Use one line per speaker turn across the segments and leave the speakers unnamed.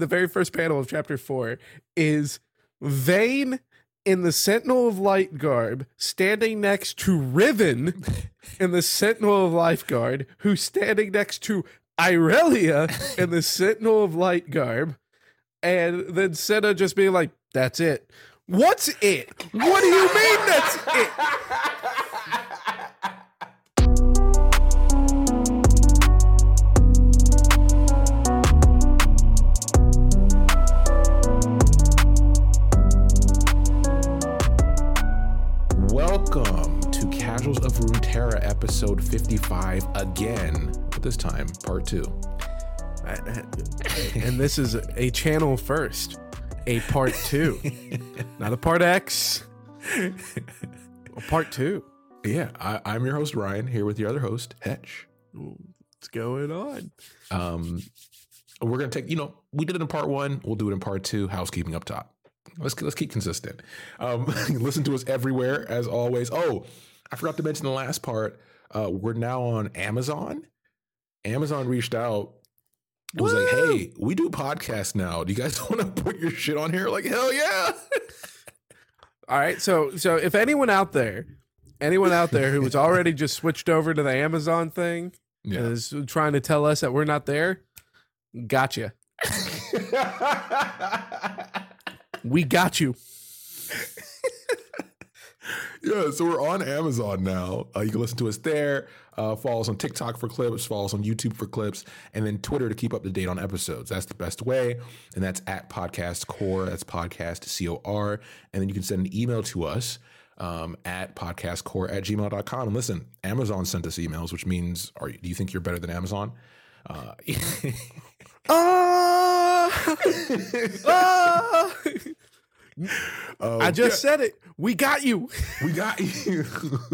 the very first panel of chapter four is Vayne in the Sentinel of Light garb standing next to Riven in the Sentinel of Life guard, who's standing next to Irelia in the Sentinel of Light garb, and then Senna just being like, "That's it." What's it? What do you mean that's it?
Casuals of Runeterra, episode 55 again, but this time, part two.
and this is a channel first, a part two, not a part X, a part two.
Yeah, I, I'm your host, Ryan, here with your other host, Hetch.
What's going on?
Um, we're going to take, you know, we did it in part one, we'll do it in part two, housekeeping up top. Let's, let's keep consistent. Um, listen to us everywhere, as always. Oh, I forgot to mention the last part. Uh, we're now on Amazon. Amazon reached out it was like, hey, we do podcasts now. Do you guys want to put your shit on here? Like, hell yeah.
All right. So so if anyone out there, anyone out there who was already just switched over to the Amazon thing
Yeah.
is trying to tell us that we're not there, gotcha. We got you.
Yeah, so we're on Amazon now. Uh, you can listen to us there. Uh, follow us on TikTok for clips. Follow us on YouTube for clips, and then Twitter to keep up to date on episodes. That's the best way, and that's at Podcast Core. That's podcast C O R, and then you can send an email to us um, at podcastcore at gmail.com. And listen, Amazon sent us emails, which means, are you, do you think you're better than Amazon? Uh,
Ah! Ah!
Um,
I just said it. We got you.
we got you.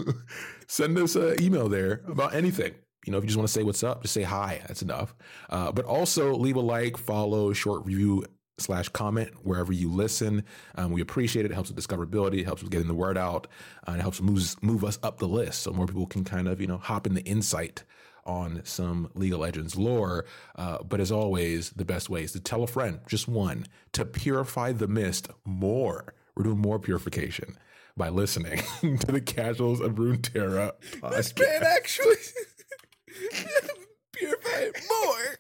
Send us an email there about anything. You know, if you just want to say what's up, just say hi. That's enough. Uh, but also leave a like, follow, short review slash comment wherever you listen. Um, we appreciate it. It helps with discoverability. It helps with getting the word out. Uh, it helps move move us up the list so more people can kind of you know hop in the insight on some League of Legends lore. Uh, but as always, the best way is to tell a friend, just one, to purify the mist more. We're doing more purification by listening to the Casuals of Runeterra
This
podcast.
man actually purify it more.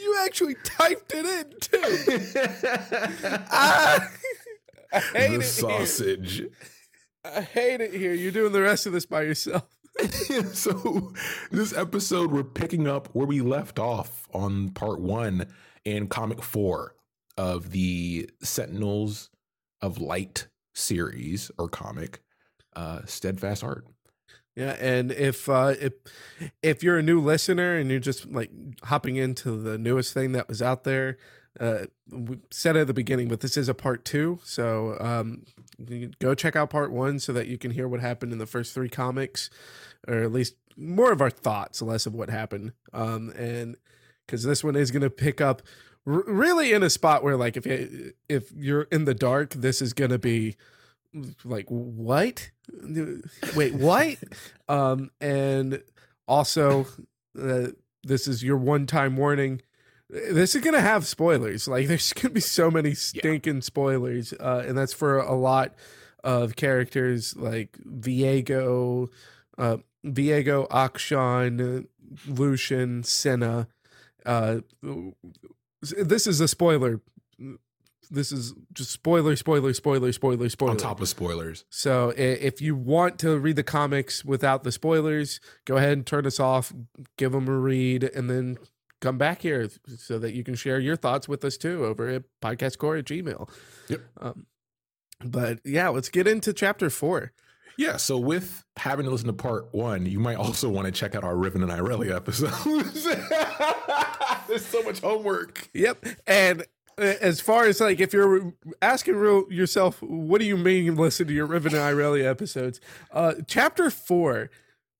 You actually typed it in too. Ah, I hate
the
it here.
sausage.
I hate it here. You're doing the rest of this by yourself.
so this episode we're picking up where we left off on part one in comic four of the sentinels of light series or comic uh steadfast art
Yeah, and if uh, if if you're a new listener and you're just like hopping into the newest thing that was out there, uh, we said at the beginning, but this is a part two, so um, go check out part one so that you can hear what happened in the first three comics, or at least more of our thoughts, less of what happened. Um, and because this one is going to pick up r- really in a spot where, like, if you, if you're in the dark, this is going to be like what? Wait what? Um and also uh, this is your one time warning this is gonna have spoilers. Like there's gonna be so many stinking spoilers uh and that's for a lot of characters like viego uh viego akshan lucian senna uh this is a spoiler. This is just spoiler spoiler spoiler spoiler spoiler.
on top of spoilers.
So if you want to read the comics without the spoilers, go ahead and turn us off, give them a read, and then come back here so that you can share your thoughts with us too over at podcastcore at gmail.
Yep.
Um, but yeah, let's get into chapter four.
yeah so with having to listen to part one you might also want to check out our riven and irelia episodes there's so much homework
Yep. And uh, as far as like, if you're asking real yourself, what do you mean listen to your Riven and Irelia episodes? Uh, chapter four,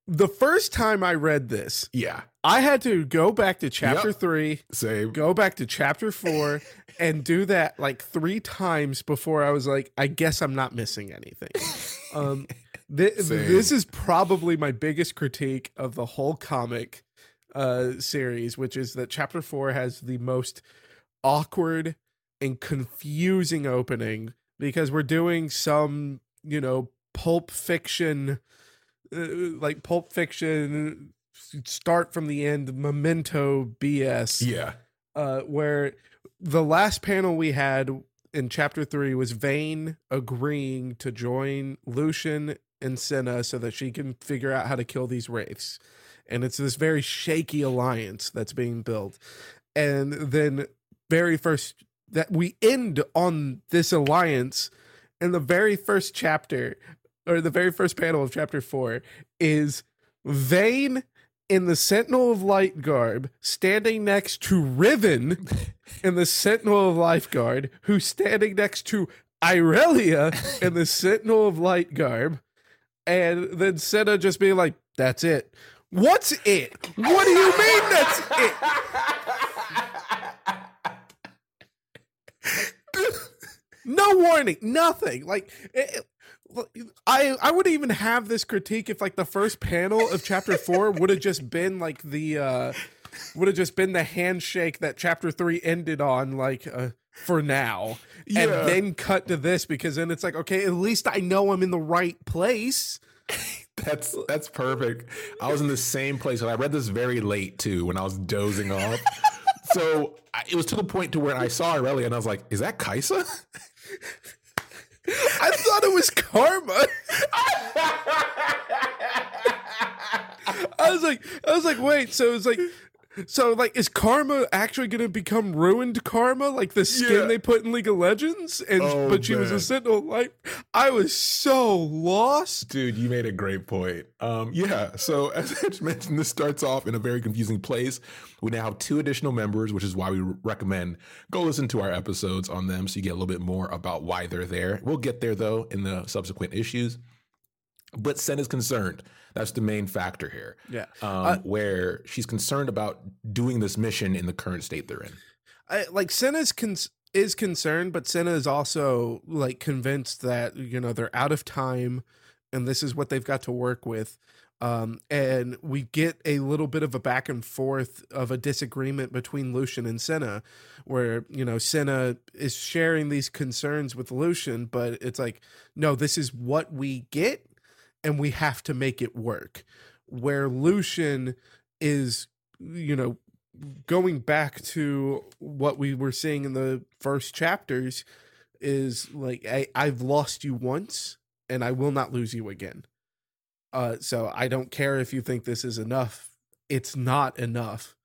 the first time I read this,
yeah
I had to go back to chapter
Yep.
three,
same
go back to chapter four, and do that like three times before I was like, I guess I'm not missing anything. Um,
Same.
this is probably my biggest critique of the whole comic uh, series, which is that chapter four has the most awkward and confusing opening because we're doing some, you know, pulp fiction, uh, like pulp fiction, start from the end, memento BS.
Yeah.
Uh, where the last panel we had in chapter three was Vayne agreeing to join Lucian and Senna so that she can figure out how to kill these wraiths. And it's this very shaky alliance that's being built. And then very first that we end on this alliance in the very first chapter or the very first panel of chapter four is Vayne in the Sentinel of Light garb standing next to Riven in the Sentinel of Life guard, who's standing next to Irelia in the Sentinel of Light garb, and then Senna just being like, That's it. What's it? What do you mean that's it? no warning, nothing. Like it, I I would even have this critique if like the first panel of chapter 4 would have just been like the uh would have just been the handshake that chapter 3 ended on like uh, for now
Yeah.
and then cut to this because then it's like okay, at least I know I'm in the right place.
That's that's perfect. I was in the same place, and I read this very late too when I was dozing off. so I, it was to the point to where I saw Irelia, and I was like, "Is that Kaisa?"
I thought it was karma. I was like, I was like, wait. So it's like, so like, is karma actually going to become ruined karma, like the skin
Yeah.
they put in League of Legends? And
Oh,
but she was a
man.
sentinel. Like, I was so lost.
Dude, you made a great point. Um, yeah. So as I mentioned, this starts off in a very confusing place. We now have two additional members, which is why we recommend go listen to our episodes on them, so you get a little bit more about why they're there. We'll get there though in the subsequent issues. But Sen is concerned. That's the main factor here.
Yeah.
Um,
Uh,
where she's concerned about doing this mission in the current state they're in.
I, like Senna's con- is concerned, but Senna is also like convinced that you know they're out of time, and this is what they've got to work with. Um, and we get a little bit of a back and forth of a disagreement between Lucian and Senna, where you know Senna is sharing these concerns with Lucian, but it's like, no, this is what we get, and we have to make it work. Where Lucian is, you know, going back to what we were seeing in the first chapters is like I, I've lost you once and I will not lose you again. Uh so I don't care if you think this is enough. It's not enough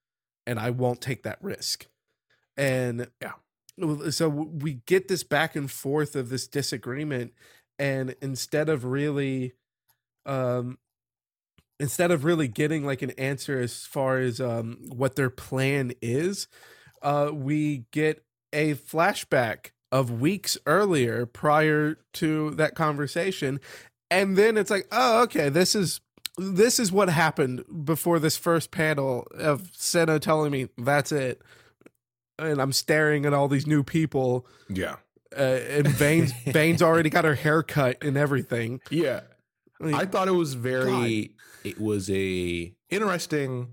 and I won't take that risk. And
Yeah.
so we get this back and forth of this disagreement and instead of really um instead of really getting like an answer as far as um what their plan is uh we get a flashback of weeks earlier prior to that conversation and then it's like oh okay this is this is what happened before this first panel of Senna telling me that's it and I'm staring at all these new people
Yeah.
uh, and Vayne's Vayne's already got her hair cut and everything
Yeah.
Like,
I thought it was very it was a interesting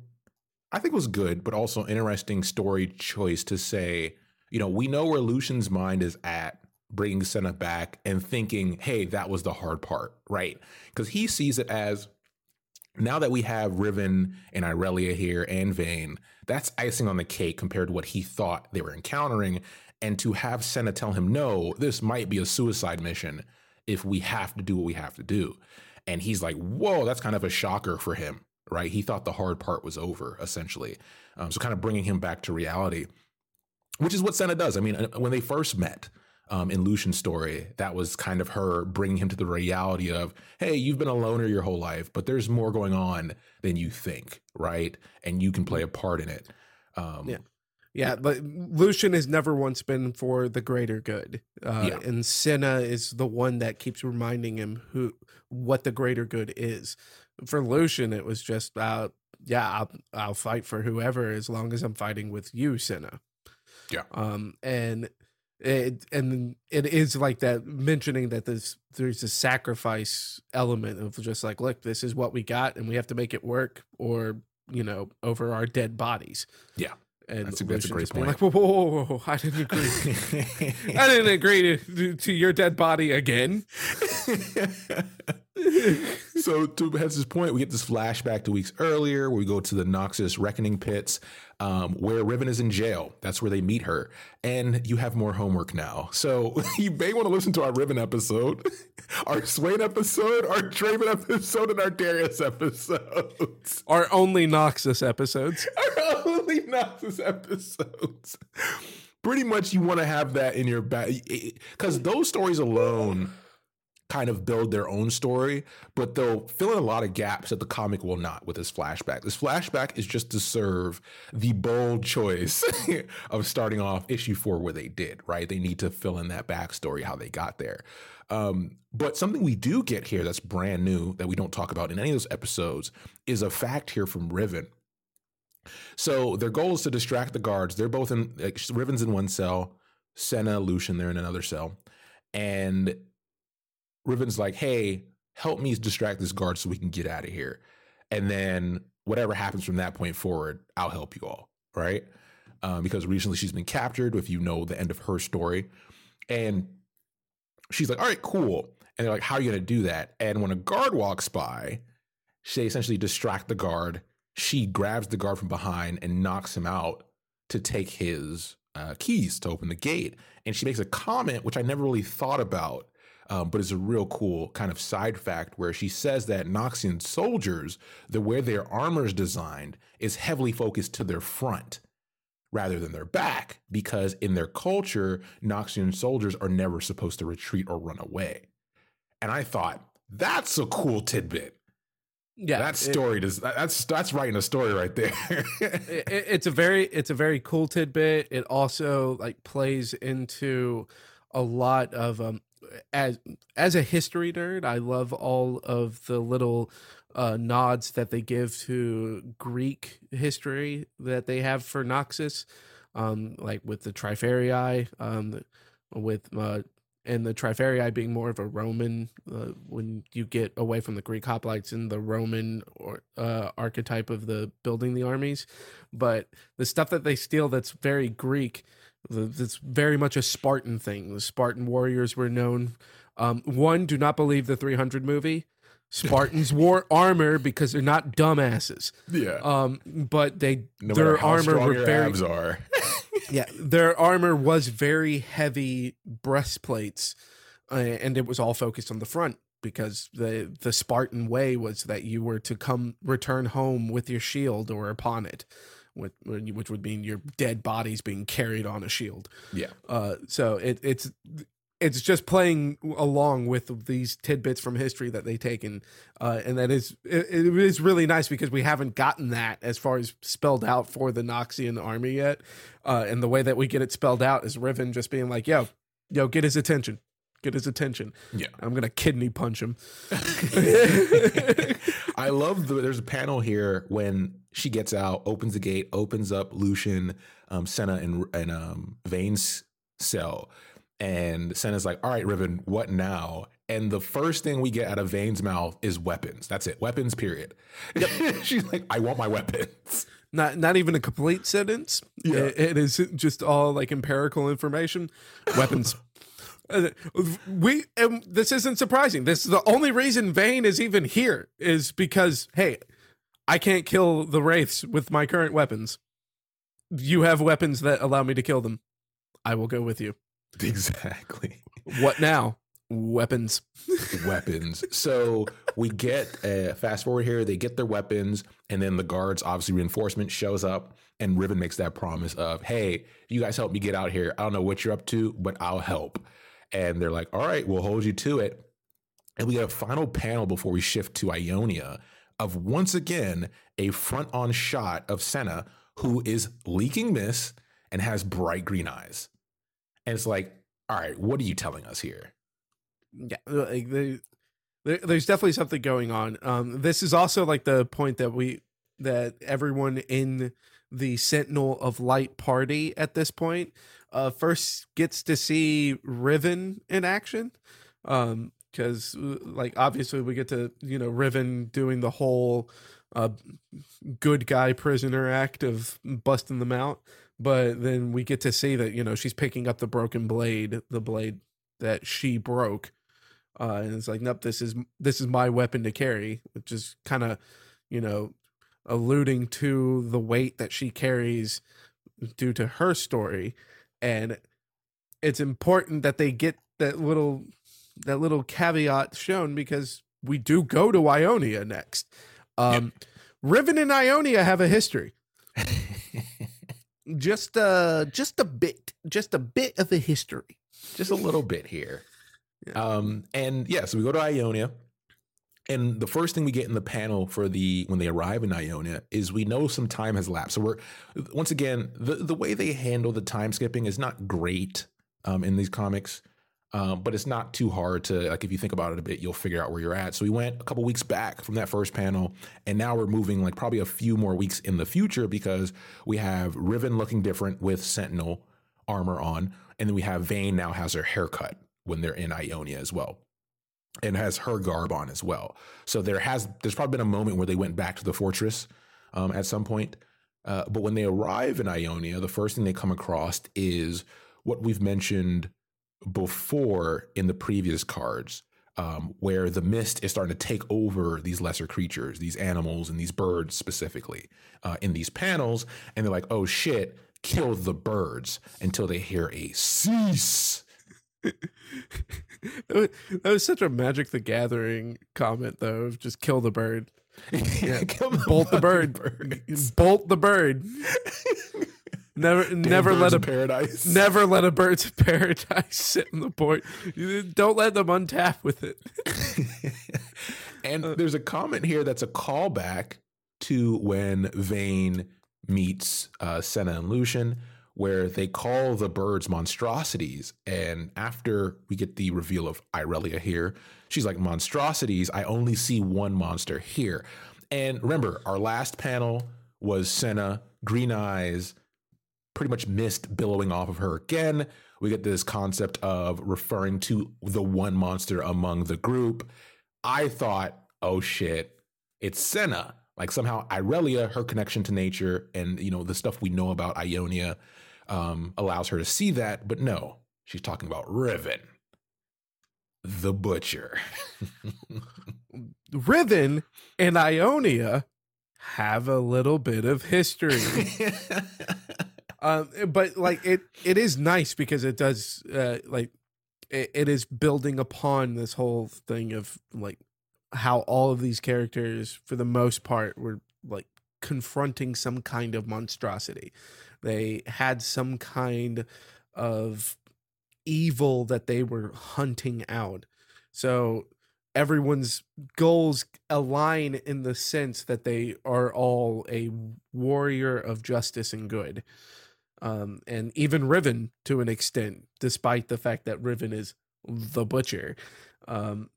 I think it was good, but also interesting story choice to say, you know, we know where Lucian's mind is at bringing Senna back and thinking, hey, that was the hard part, right? Because he sees it as now that we have Riven and Irelia here and Vayne, that's icing on the cake compared to what he thought they were encountering. And to have Senna tell him, no, this might be a suicide mission if we have to do what we have to do. And he's like, whoa, that's kind of a shocker for him, right? He thought the hard part was over, essentially. Um, so, kind of bringing him back to reality, which is what Senna does. I mean, uh, when they first met um, in Lucian's story, that was kind of her bringing him to the reality of, hey, you've been a loner your whole life, but there's more going on than you think, right? And you can play a part in it. Um,
Yeah. Yeah, but Lucian has never once been for the greater good, uh,
Yeah.
and Senna is the one that keeps reminding him who what the greater good is. For Lucian, it was just, uh, yeah, I'll, I'll fight for whoever as long as I'm fighting with you, Senna.
Yeah.
Um, and it and it is like that mentioning that there's there's a sacrifice element of just like, look, this is what we got, and we have to make it work, or you know, over our dead bodies.
Yeah.
And
That's a- that's a great point.
Like, whoa, whoa, whoa, whoa, I didn't agree. I didn't agree to, to your dead body again.
so to Hess's point, we get this flashback to weeks earlier where we go to the Noxus Reckoning Pits, um, where Riven is in jail. That's where they meet her. And you have more homework now. So you may want to listen to our Riven episode, our Swain episode, our Draven episode, and our Darius episodes.
Our only Noxus episodes.
Our only Noxus episodes. Pretty much you want to have that in your back. Because those stories alone kind of build their own story, but they'll fill in a lot of gaps that the comic will not with this flashback. This flashback is just to serve the bold choice of starting off issue four where they did, right? They need to fill in that backstory, how they got there. Um, but something we do get here that's brand new that we don't talk about in any of those episodes is a fact here from Riven. So their goal is to distract the guards. They're both in like Riven's in one cell, Senna, Lucian, they're in another cell. And Riven's like, hey, help me distract this guard so we can get out of here. And then whatever happens from that point forward, I'll help you all. Right. Um, because recently she's been captured, if you know the end of her story. And she's like, all right, cool. And they're like, how are you going to do that? And when a guard walks by, they essentially distract the guard. She grabs the guard from behind and knocks him out to take his uh, keys to open the gate. And she makes a comment, which I never really thought about, um, but it's a real cool kind of side fact where she says that Noxian soldiers, the way their armor is designed, is heavily focused to their front rather than their back, because in their culture, Noxian soldiers are never supposed to retreat or run away. And I thought, that's a cool tidbit.
Yeah,
that story does that's that's writing a story right there.
it, it- it's a very it's a very cool tidbit. It also like plays into a lot of um as as a history nerd, I love all of the little uh, nods that they give to Greek history that they have for Noxus, um, like with the Triferii, um, with uh, and the Triferii being more of a Roman uh, when you get away from the Greek hoplites and the Roman or uh, archetype of the building the armies, but the stuff that they steal that's very Greek, that's very much a Spartan thing. The Spartan warriors were known. Um, one, do not believe the 300 movie. Spartans wore armor because they're not dumbasses.
yeah.
Um, but they
no
their armor were very
are.
yeah, their armor was very heavy breastplates, uh, and it was all focused on the front because the the Spartan way was that you were to come return home with your shield or upon it, with which would mean your dead bodies being carried on a shield.
yeah.
Uh, so it, it's it's just playing along with these tidbits from history that they take in, uh, and that is it, it is really nice because we haven't gotten that as far as spelled out for the Noxian army yet, uh, and the way that we get it spelled out is Riven just being like, "Yo, yo, get his attention." Get his attention.
Yeah.
I'm gonna kidney punch him.
I love the there's a panel here when she gets out, opens the gate, opens up Lucian, um, Senna, and and um, Vayne's cell. And Senna's like, all right, Riven, what now? And the first thing we get out of Vayne's mouth is weapons. That's it. Weapons, period. She's like, I want my weapons.
not not even a complete sentence.
Yeah.
It- it is just all like empirical information. Weapons. Uh, we and this isn't surprising. This is the only reason Vayne is even here is because hey, I can't kill the wraiths with my current weapons. You have weapons that allow me to kill them. I will go with you.
Exactly.
What now? Weapons.
weapons. So we get uh, fast forward here. They get their weapons, and then the guards, obviously reinforcement, shows up, and Riven makes that promise of, "Hey, you guys help me get out here. I don't know what you're up to, but I'll help." And they're like, "All right, we'll hold you to it." And we get a final panel before we shift to Ionia of once again a front-on shot of Senna, who is leaking mist and has bright green eyes. And it's like, all right, what are you telling us here?
yeah like there, there's definitely something going on um this is also like the point that we that everyone in the sentinel of light party at this point uh first gets to see riven in action um because like obviously we get to you know riven doing the whole a good guy prisoner act of busting them out. But then we get to see that you know she's picking up the broken blade, the blade that she broke, uh, and it's like, nope, this is this is my weapon to carry, which is kind of, you know, alluding to the weight that she carries due to her story, and it's important that they get that little that little caveat shown because we do go to Ionia next. Um, yep. Riven and Ionia have a history. just uh just a bit, just a bit of a history.
Just a little bit here. Yeah. Um, and yeah, so we go to Ionia. And the first thing we get in the panel for the when they arrive in Ionia is we know some time has lapsed. So we're once again the the way they handle the time skipping is not great um, in these comics, um, but it's not too hard to like if you think about it a bit, you'll figure out where you're at. So we went a couple weeks back from that first panel, and now we're moving like probably a few more weeks in the future because we have Riven looking different with Sentinel armor on, and then we have Vayne now has her haircut when they're in Ionia as well. And has her garb on as well. So there has there's probably been a moment where they went back to the fortress um, at some point. Uh, but when they arrive in Ionia, the first thing they come across is what we've mentioned before in the previous cards, um, where the mist is starting to take over these lesser creatures, these animals and these birds specifically uh, in these panels. And they're like, oh shit, kill the birds until they hear a cease
that was such a Magic the Gathering comment, though, of just kill the bird. Yeah. Bolt the bird. Birds. Bolt the bird. Never, Damn never let a
paradise.
Never let a bird's paradise sit in the port. Don't let them untap with it.
and uh, there's a comment here that's a callback to when Vayne meets uh, Senna and Lucian where they call the birds monstrosities. And after we get the reveal of Irelia here, she's like, monstrosities, I only see one monster here. And remember, our last panel was Senna, green eyes, pretty much mist billowing off of her again. We get this concept of referring to the one monster among the group. I thought, oh shit, it's Senna. Like somehow Irelia, her connection to nature and you know the stuff we know about Ionia um, allows her to see that. But no, she's talking about Riven, the butcher.
Riven and Ionia have a little bit of history. um, but like it, it is nice because it does uh, like it, it is building upon this whole thing of like how all of these characters, for the most part, were like confronting some kind of monstrosity. They had some kind of evil that they were hunting out. So everyone's goals align in the sense that they are all a warrior of justice and good. Um, and even Riven to an extent, despite the fact that Riven is the butcher. Um,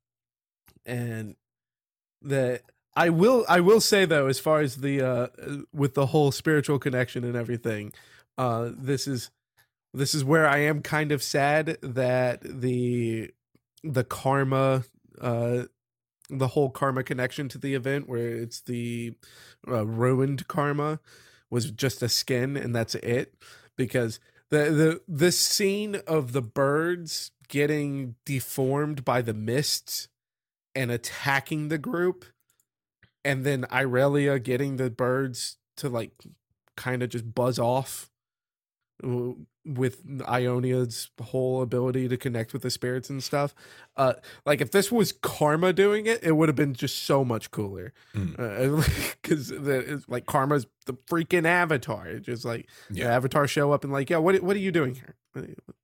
and that I will I will say though, as far as the uh with the whole spiritual connection and everything, uh this is this is where I am kind of sad that the the karma uh the whole karma connection to the event where it's the uh, ruined karma was just a skin and that's it because the the this scene of the birds getting deformed by the mists and attacking the group and then Irelia getting the birds to like kind of just buzz off with Ionia's whole ability to connect with the spirits and stuff. Uh, like if this was Karma doing it, it would have been just so much cooler. Because mm. uh, like Karma's the freaking Avatar. It's just like yeah. Avatar show up and like, yeah, what what are you doing here?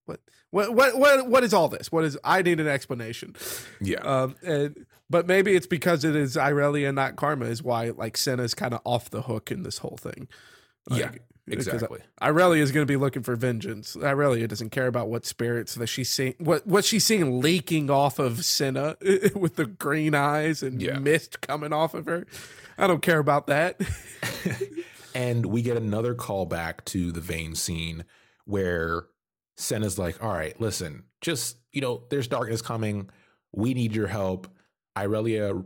What what what what what is all this? What is? I need an explanation.
Yeah.
Um. And but maybe it's because it is Irelia, not Karma, is why like Senna's kind of off the hook in this whole thing.
Like, yeah. Exactly.
Irelia is going to be looking for vengeance. Irelia doesn't care about what spirits that she's seeing, what what she's seeing leaking off of Senna with the green eyes and yeah. mist coming off of her. I don't care about that.
and we get another callback to the Vayne scene where Senna's like, "All right, listen, just you know, there's darkness coming. We need your help." Irelia uh,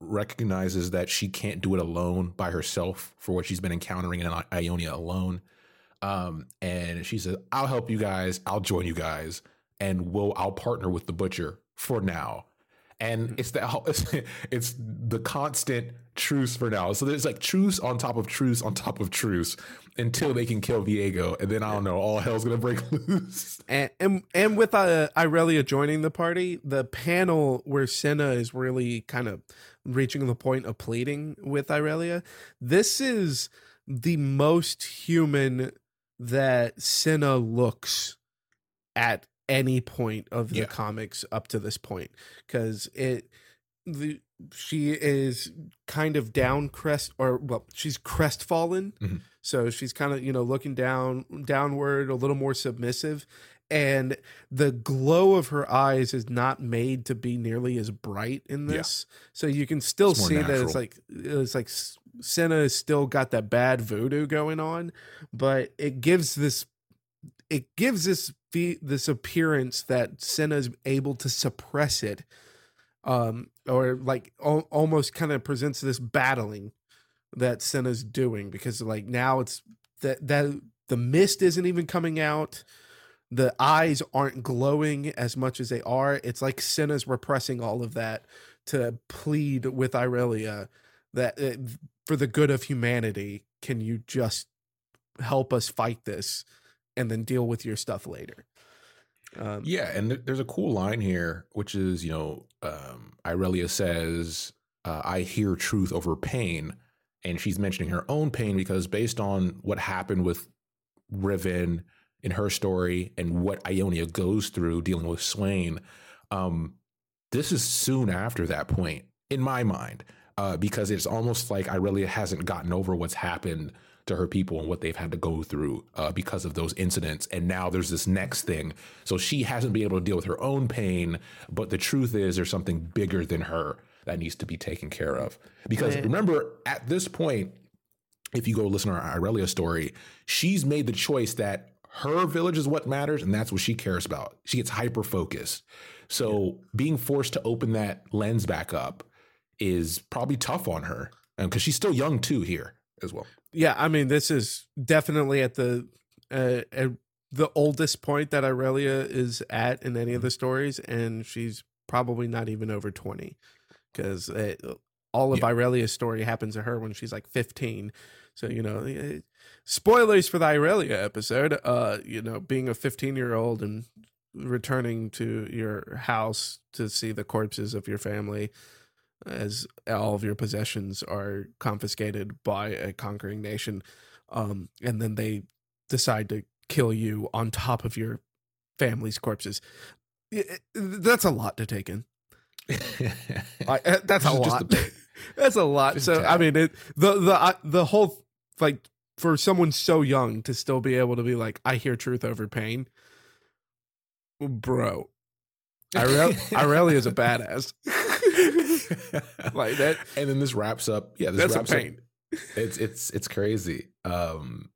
recognizes that she can't do it alone by herself for what she's been encountering in Ionia alone. Um, and she says, "I'll help you guys. I'll join you guys, and we'll I'll partner with the butcher for now." And hmm. it's the it's, the constant truce for now. So there's like truce on top of truce on top of truce until they can kill Viego. and then I don't know, all hell's gonna break loose.
And and, and with uh, Irelia joining the party, the panel where Senna is really kind of reaching the point of pleading with Irelia, this is the most human that Senna looks at any point of the yeah. comics up to this point because it the she is kind of down crest or well she's crestfallen mm-hmm. so she's kind of you know looking down downward a little more submissive and the glow of her eyes is not made to be nearly as bright in this yeah. so you can still see natural. that it's like it's like Senna has still got that bad voodoo going on but it gives this it gives this this appearance that Senna's able to suppress it um, or like o- almost kind of presents this battling that Senna's doing because like now it's that that the mist isn't even coming out. The eyes aren't glowing as much as they are. It's like Senna's repressing all of that to plead with Irelia that uh, for the good of humanity, can you just help us fight this and then deal with your stuff later?
Um, yeah, and th- there's a cool line here, which is, you know, um, Irelia says, uh, I hear truth over pain. And she's mentioning her own pain because based on what happened with Riven in her story and what Ionia goes through dealing with Swain, um, this is soon after that point, in my mind, uh, because it's almost like Irelia hasn't gotten over what's happened to her people and what they've had to go through uh, because of those incidents. And now there's this next thing. So she hasn't been able to deal with her own pain, but the truth is there's something bigger than her that needs to be taken care of. Because right. remember, at this point, if you go listen to our Irelia story, she's made the choice that her village is what matters and that's what she cares about. She gets hyper focused. So yeah. being forced to open that lens back up is probably tough on her because she's still young too here as well
yeah, I mean, this is definitely at the uh, at the oldest point that Irelia is at in any of the stories, and she's probably not even over twenty because all of yeah. Irelia's story happens to her when she's like fifteen. So you know, eh, spoilers for the Irelia episode. Uh, you know, being a fifteen-year-old and returning to your house to see the corpses of your family as all of your possessions are confiscated by a conquering nation. Um, and then they decide to kill you on top of your family's corpses. that's a lot to take in. I, eh, that's a lot. A, that's a lot. So I mean, it, the the the whole like for someone so young to still be able to be like, I hear truth over pain, bro. Irelia is a badass.
like that. And then this wraps up. Yeah, this wraps. Up, it's it's it's crazy. Um,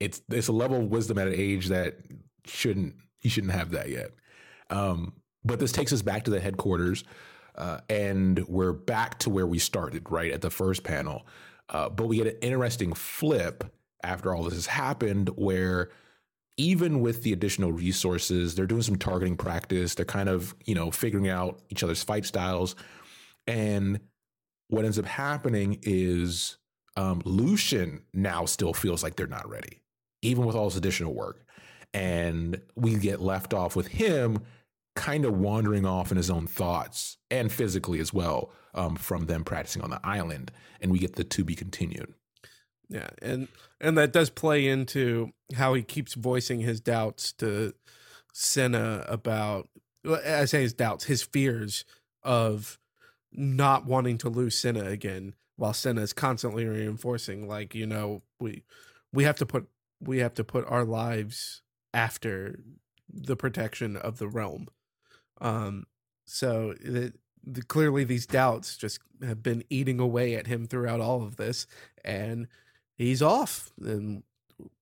it's it's a level of wisdom at an age that shouldn't you shouldn't have that yet. Um, but this takes us back to the headquarters, uh, and we're back to where we started, right at the first panel. Uh, but we get an interesting flip after all this has happened, where even with the additional resources, they're doing some targeting practice. They're kind of, you know, figuring out each other's fight styles. And what ends up happening is um, Lucian now still feels like they're not ready, even with all this additional work. And we get left off with him kind of wandering off in his own thoughts and physically as well um, from them practicing on the island. And we get the to be continued.
Yeah, and and that does play into how he keeps voicing his doubts to Senna about I say his doubts, his fears of not wanting to lose Senna again, while Senna is constantly reinforcing, like you know, we we have to put we have to put our lives after the protection of the realm. Um, so the, the, clearly these doubts just have been eating away at him throughout all of this, and he's off. And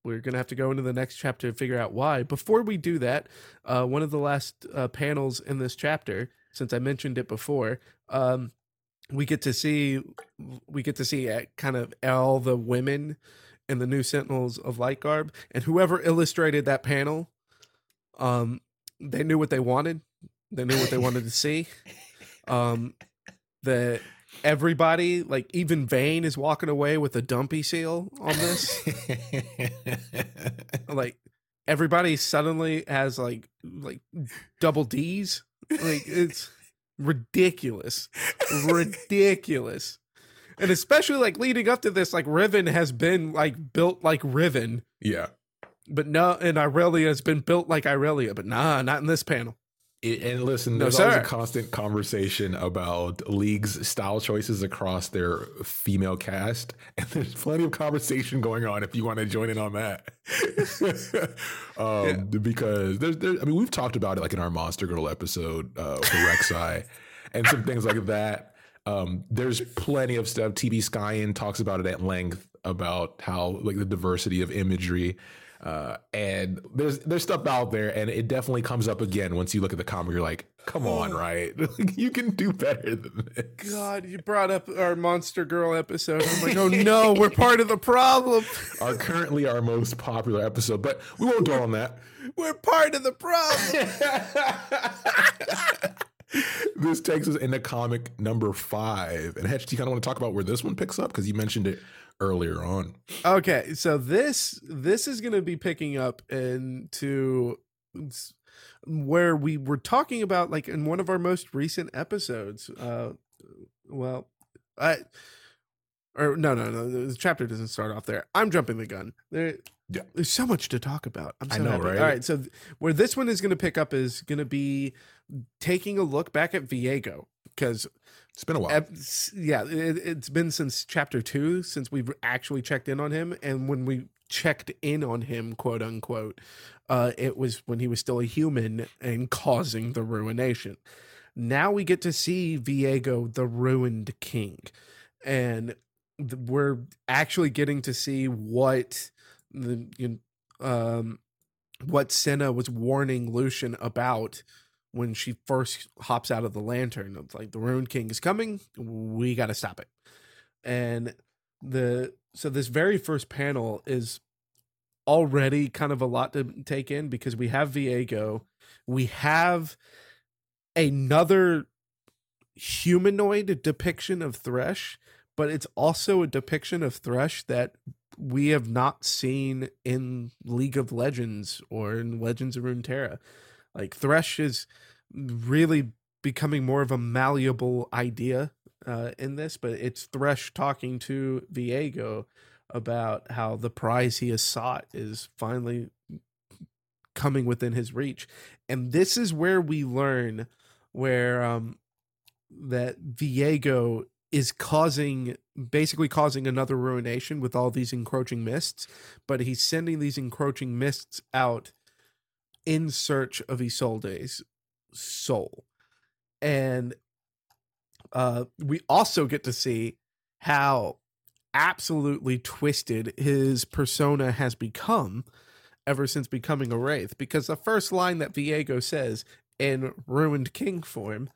we're gonna have to go into the next chapter to figure out why. Before we do that, uh, one of the last uh, panels in this chapter since I mentioned it before, um, we get to see we get to see uh, kind of all the women in the new Sentinels of Light Garb, and whoever illustrated that panel, um, they knew what they wanted. They knew what they wanted to see. Um, that everybody, like even Vayne, is walking away with a dumpy seal on this. like everybody suddenly has like like double D's. Like it's ridiculous, ridiculous, and especially like leading up to this, like Riven has been like built like Riven,
yeah.
but no, and Irelia has been built like Irelia, but nah, not in this panel.
It, and listen,
No,
there's always a constant conversation about leagues' style choices across their female cast, and there's plenty of conversation going on if you want to join in on that. um, Because there's, there, I mean, we've talked about it like in our Monster Girl episode uh, for Rek'Sai, and some things like that. Um, there's plenty of stuff. TB Skyen talks about it at length about how like the diversity of imagery. Uh, and there's there's stuff out there, and it definitely comes up again once you look at the comic. You're like, come on, right? you can do better than this.
God, you brought up our Monster Girl episode. I'm like, oh no, we're part of the problem.
Are currently our most popular episode, but we won't dwell on that.
We're part of the problem.
this takes us into comic number five. And Hetch, do you kind of want to talk about where this one picks up? Because you mentioned it earlier on.
Okay, so this this is going to be picking up into where we were talking about like in one of our most recent episodes. Uh well, I or no, no, no. The chapter doesn't start off there. I'm jumping the gun. There,
Yeah.
there's so much to talk about. I'm
I
so
know,
happy.
right?
All right, so th- where this one is going to pick up is going to be taking a look back at Viego because
It's been a while.
Yeah, it, it's been since chapter two since we've actually checked in on him, and when we checked in on him, quote unquote, uh, it was when he was still a human and causing the ruination. Now we get to see Viego, the ruined king, and we're actually getting to see what the um what Senna was warning Lucian about when she first hops out of the lantern. It's like the Ruined King is coming. We got to stop it. And the so this very first panel is already kind of a lot to take in because we have Viego, we have another humanoid depiction of Thresh, but it's also a depiction of Thresh that we have not seen in League of Legends or in Legends of Runeterra. Like Thresh is really becoming more of a malleable idea uh, in this, but it's Thresh talking to Viego about how the prize he has sought is finally coming within his reach. And this is where we learn where um that Viego is causing basically causing another ruination with all these encroaching mists, but he's sending these encroaching mists out in search of Isolde's soul. And uh we also get to see how absolutely twisted his persona has become ever since becoming a wraith because the first line that Viego says in ruined king form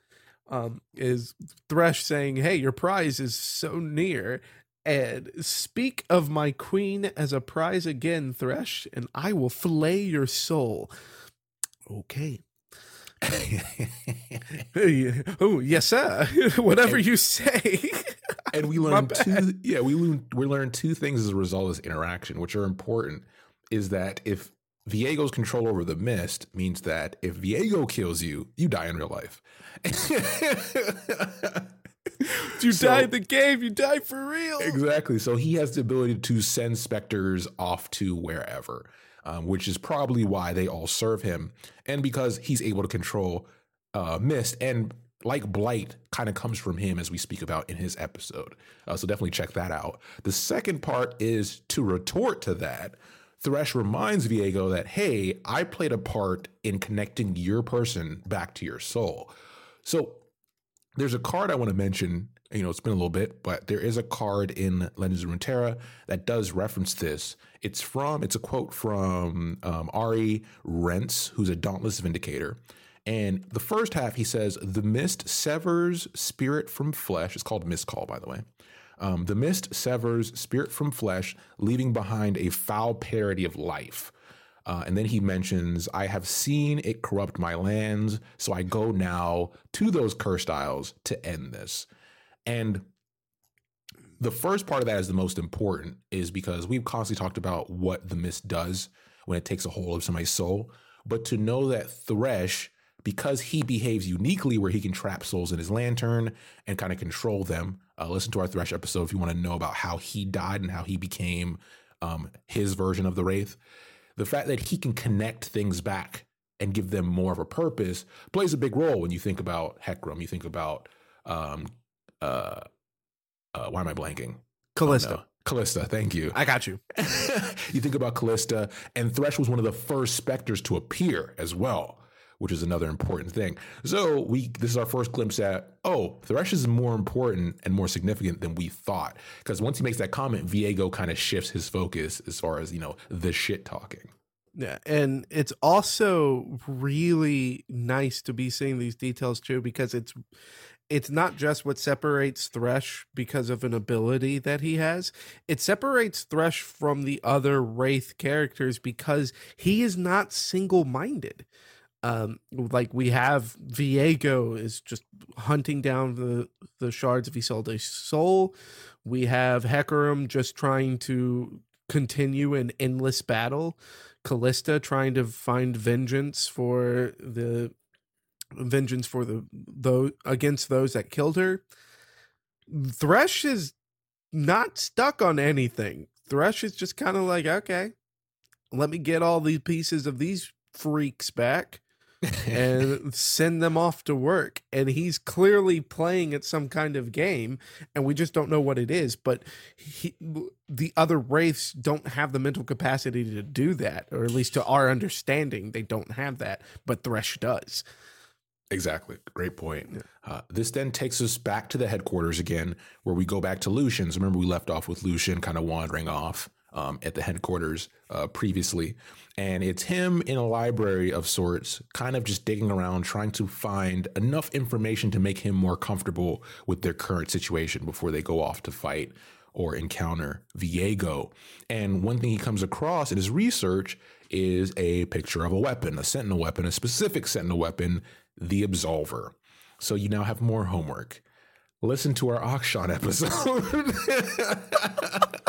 um, is Thresh saying, "Hey, your prize is so near." And speak of my queen as a prize again, Thresh, and I will flay your soul. Okay. Oh, yes, sir. Whatever you say.
and we
bad.
two yeah we learned we learned two things as a result of this interaction which are important is that if Viego's control over the mist means that if Viego kills you you die in real life.
You
So-
die in the game, you die for real.
exactly. So he has the ability to send specters off to wherever um, which is probably why they all serve him. And because he's able to control uh, mist and like blight kind of comes from him as we speak about in his episode. Uh, so definitely check that out. The second part is to retort to that thresh reminds viego that hey i played a part in connecting your person back to your soul so there's a card I want to mention. You know, it's been a little bit, but there is a card in Legends of Runeterra that does reference this. It's from, it's a quote from um, Ari Rents, who's a Dauntless Vindicator. And the first half, he says, the mist severs spirit from flesh. It's called mist call, by the way. Um, the mist severs spirit from flesh, leaving behind a foul parody of life. Uh, and then he mentions, I have seen it corrupt my lands, so I go now to those cursed isles to end this. And the first part of that is the most important, is because we've constantly talked about what the mist does when it takes a hold of somebody's soul. But to know that Thresh, because he behaves uniquely where he can trap souls in his lantern and kind of control them, uh, listen to our Thresh episode if you want to know about how he died and how he became um, his version of the Wraith. The fact that he can connect things back and give them more of a purpose plays a big role when you think about Hecarim. You think about um, uh, uh, why am I blanking?
Kalista. Oh, no.
Kalista, thank you.
I got you.
you think about Kalista, and Thresh was one of the first specters to appear as well, which is another important thing. So we this is our first glimpse at oh, Thresh is more important and more significant than we thought. Because once he makes that comment, Viego kind of shifts his focus as far as you know the shit talking.
Yeah, and it's also really nice to be seeing these details too because it's it's not just what separates Thresh because of an ability that he has. It separates Thresh from the other Wraith characters because he is not single minded. Um, like we have Viego is just hunting down the the shards of Isolde's soul. We have Hecarim just trying to continue an endless battle. Kalista trying to find vengeance for the vengeance for the those against those that killed her. Thresh is not stuck on anything. Thresh is just kind of like, okay, let me get all these pieces of these freaks back and send them off to work. And he's clearly playing at some kind of game, and we just don't know what it is. But he, the other wraiths don't have the mental capacity to do that, or at least to our understanding, they don't have that. But Thresh does.
Exactly. Great point. Uh, this then takes us back to the headquarters again, where we go back to Lucian's. Remember, we left off with Lucian kind of wandering off um, at the headquarters uh, previously. And it's him in a library of sorts, kind of just digging around, trying to find enough information to make him more comfortable with their current situation before they go off to fight or encounter Viego. And one thing he comes across in his research is a picture of a weapon, a sentinel weapon, a specific sentinel weapon the Absolver. So you now have more homework. Listen to our Akshan episode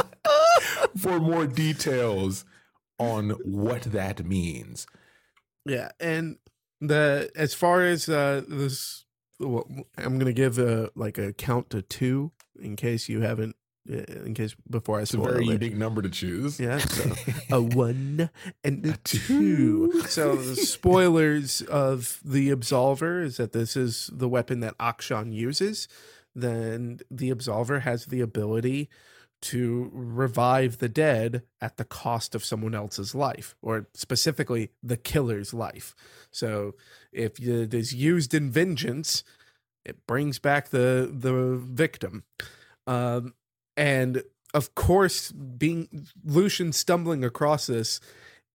for more details on what that means.
Yeah, and the as far as uh this well, I'm gonna give a like a count to two in case you haven't in case before I
it's a very it. unique number to choose.
Yeah, so a one and a, a two. two. So the spoilers of the Absolver is that this is the weapon that Akshan uses. Then the Absolver has the ability to revive the dead at the cost of someone else's life, or specifically the killer's life. So if it is used in vengeance, it brings back the the victim. Um, and of course being lucian stumbling across this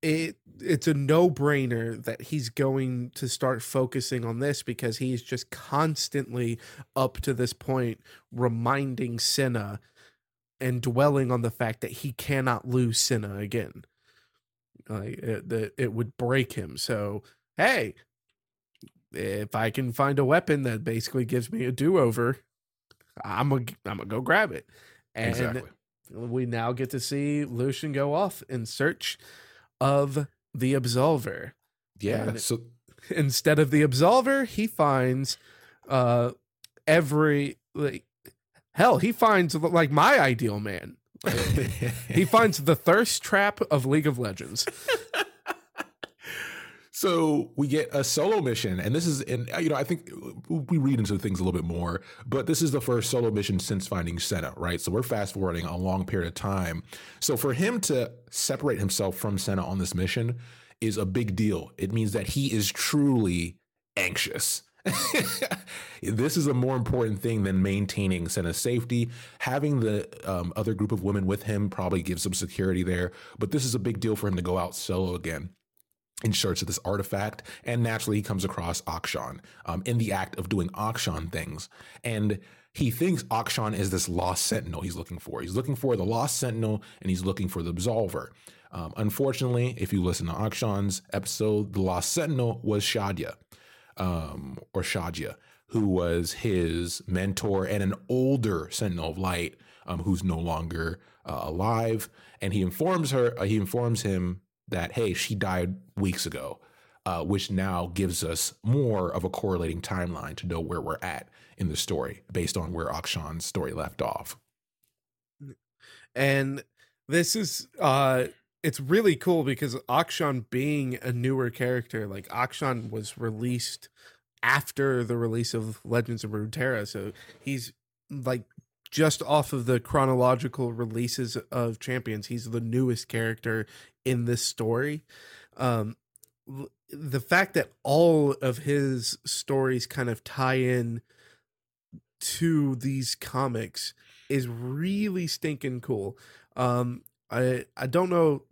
it it's a no-brainer that he's going to start focusing on this because he's just constantly up to this point reminding Senna and dwelling on the fact that he cannot lose Senna again. Like it, that it would break him. So, hey, if I can find a weapon that basically gives me a do-over, I'm gonna I'm gonna go grab it. And exactly. we now get to see Lucian go off in search of the Absolver.
Yeah. And so
instead of the Absolver, he finds uh every like hell, he finds like my ideal man. he finds the thirst trap of League of Legends.
So we get a solo mission, and this is, and you know, I think we read into things a little bit more, but this is the first solo mission since finding Senna, right? So we're fast forwarding a long period of time. So for him to separate himself from Senna on this mission is a big deal. It means that he is truly anxious. this is a more important thing than maintaining Senna's safety. Having the um, other group of women with him probably gives some security there, but this is a big deal for him to go out solo again. in search of this artifact. And naturally, he comes across Akshan um, in the act of doing Akshan things. And he thinks Akshan is this lost sentinel he's looking for. He's looking for the lost sentinel and he's looking for the absolver. Um, unfortunately, if you listen to Akshan's episode, the lost sentinel was Shadia um, or Shadia, who was his mentor and an older sentinel of light um, who's no longer uh, alive. And he informs her, uh, he informs him that, hey, she died weeks ago. Uh, which now gives us more of a correlating timeline to know where we're at in the story based on where Akshan's story left off.
And this is uh it's really cool because Akshan being a newer character, like Akshan was released after the release of Legends of Runeterra, so he's like just off of the chronological releases of Champions, he's the newest character in this story. Um the fact that all of his stories kind of tie in to these comics is really stinking cool. Um, I I don't know,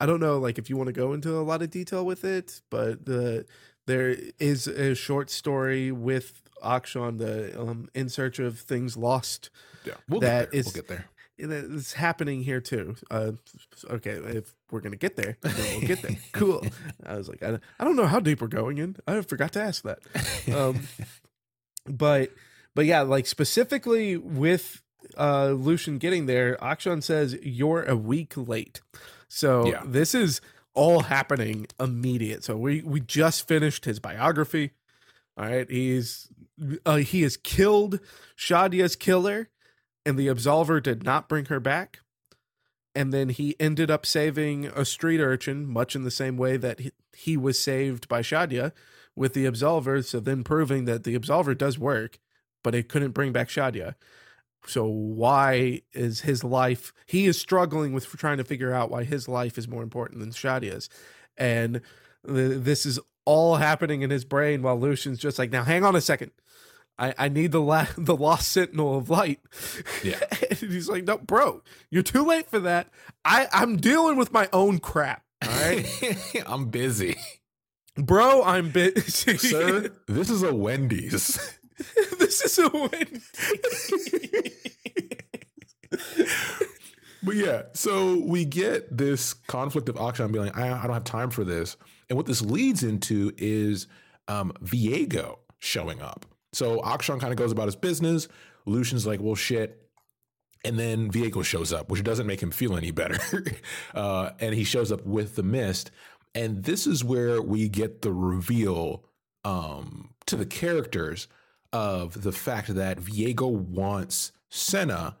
I don't know like if you want to go into a lot of detail with it, but the there is a short story with Akshan, the um, in search of things lost.
Yeah, we'll
that
get there.
is-
we'll get there.
It's happening here too. Uh, okay, if we're gonna get there, then we'll get there. cool. I was like, I, I don't know how deep we're going in. I forgot to ask that. Um, but but yeah, like specifically with uh Lucian getting there, Akshan says you're a week late. So
Yeah.
this is all happening immediate. So we we just finished his biography. All right, he's uh, he has killed Shadia's killer, and the Absolver did not bring her back. And then he ended up saving a street urchin, much in the same way that he, he was saved by Shadia with the Absolver. So then proving that the Absolver does work, but it couldn't bring back Shadia. So why is his life? He is struggling with trying to figure out why his life is more important than Shadia's, and th- this is all happening in his brain while Lucian's just like, now hang on a second. I, I need the la- the lost sentinel of light.
Yeah.
and he's like, no, bro, you're too late for that. I, I'm dealing with my own crap. All right.
I'm busy.
bro, I'm busy.
Sir, this is a Wendy's.
this is a win.
But yeah, so we get this conflict of Akshan being like, I, I don't have time for this. And what this leads into is um, Viego showing up. So Akshan kind of goes about his business. Lucian's like, well, shit. And then Viego shows up, which doesn't make him feel any better. uh, and he shows up with the mist. And this is where we get the reveal um, to the characters of the fact that Viego wants Senna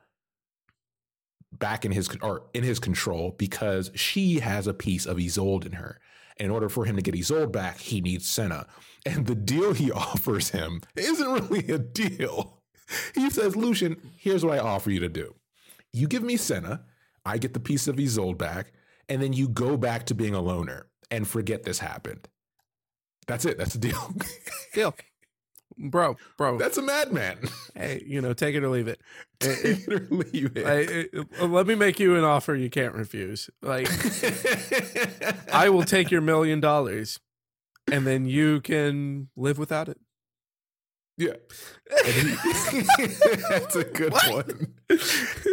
back in his or in his control because she has a piece of Isolde in her. And in order for him to get Isolde back, he needs Senna. And the deal he offers him isn't really a deal. He says, Lucian, here's what I offer you to do. You give me Senna, I get the piece of Isolde back, and then you go back to being a loner and forget this happened. That's it. That's the deal.
Deal. Bro, bro.
That's a madman.
hey, you know, take it or leave it.
Take it or leave it.
I- it- uh, let me make you an offer you can't refuse. Like, I will take your million dollars, and then you can live without it.
Yeah. That's a good
What?
one.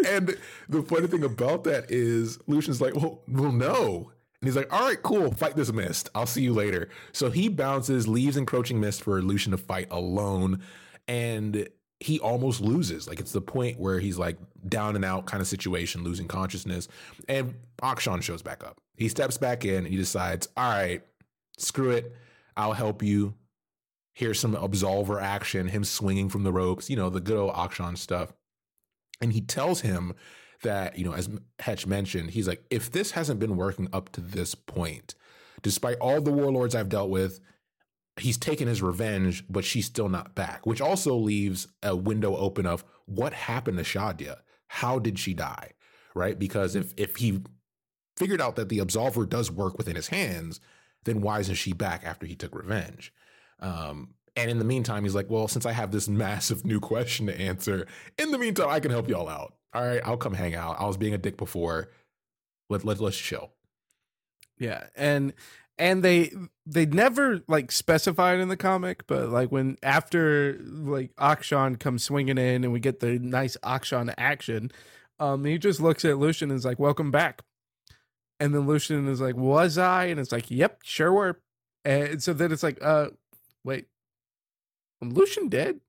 And the funny thing about that is Lucian's like, well, well, no. And he's like, all right, cool, fight this mist. I'll see you later. So he bounces, leaves encroaching mist for Lucian to fight alone. And he almost loses. Like it's the point where he's like down and out kind of situation, losing consciousness. And Akshan shows back up. He steps back in and he decides, all right, screw it. I'll help you. Here's some absolver action, him swinging from the ropes, you know, the good old Akshan stuff. And he tells him that, you know, as Hetch mentioned, he's like, if this hasn't been working up to this point, despite all the warlords I've dealt with, he's taken his revenge, but she's still not back, which also leaves a window open of what happened to Shadia? How did she die? Right? Because if if he figured out that the absolver does work within his hands, then why isn't she back after he took revenge? Um, and in the meantime, he's like, well, since I have this massive new question to answer, in the meantime, I can help y'all out. All right, I'll come hang out. I was being a dick before. Let, let, let's chill.
Yeah, and and they they never like specified in the comic, but like when after like Akshan comes swinging in and we get the nice Akshan action, um, he just looks at Lucian and is like, "Welcome back," and then Lucian is like, "Was I?" And it's like, "Yep, sure were." And so then it's like, "Uh, wait, am Lucian dead?"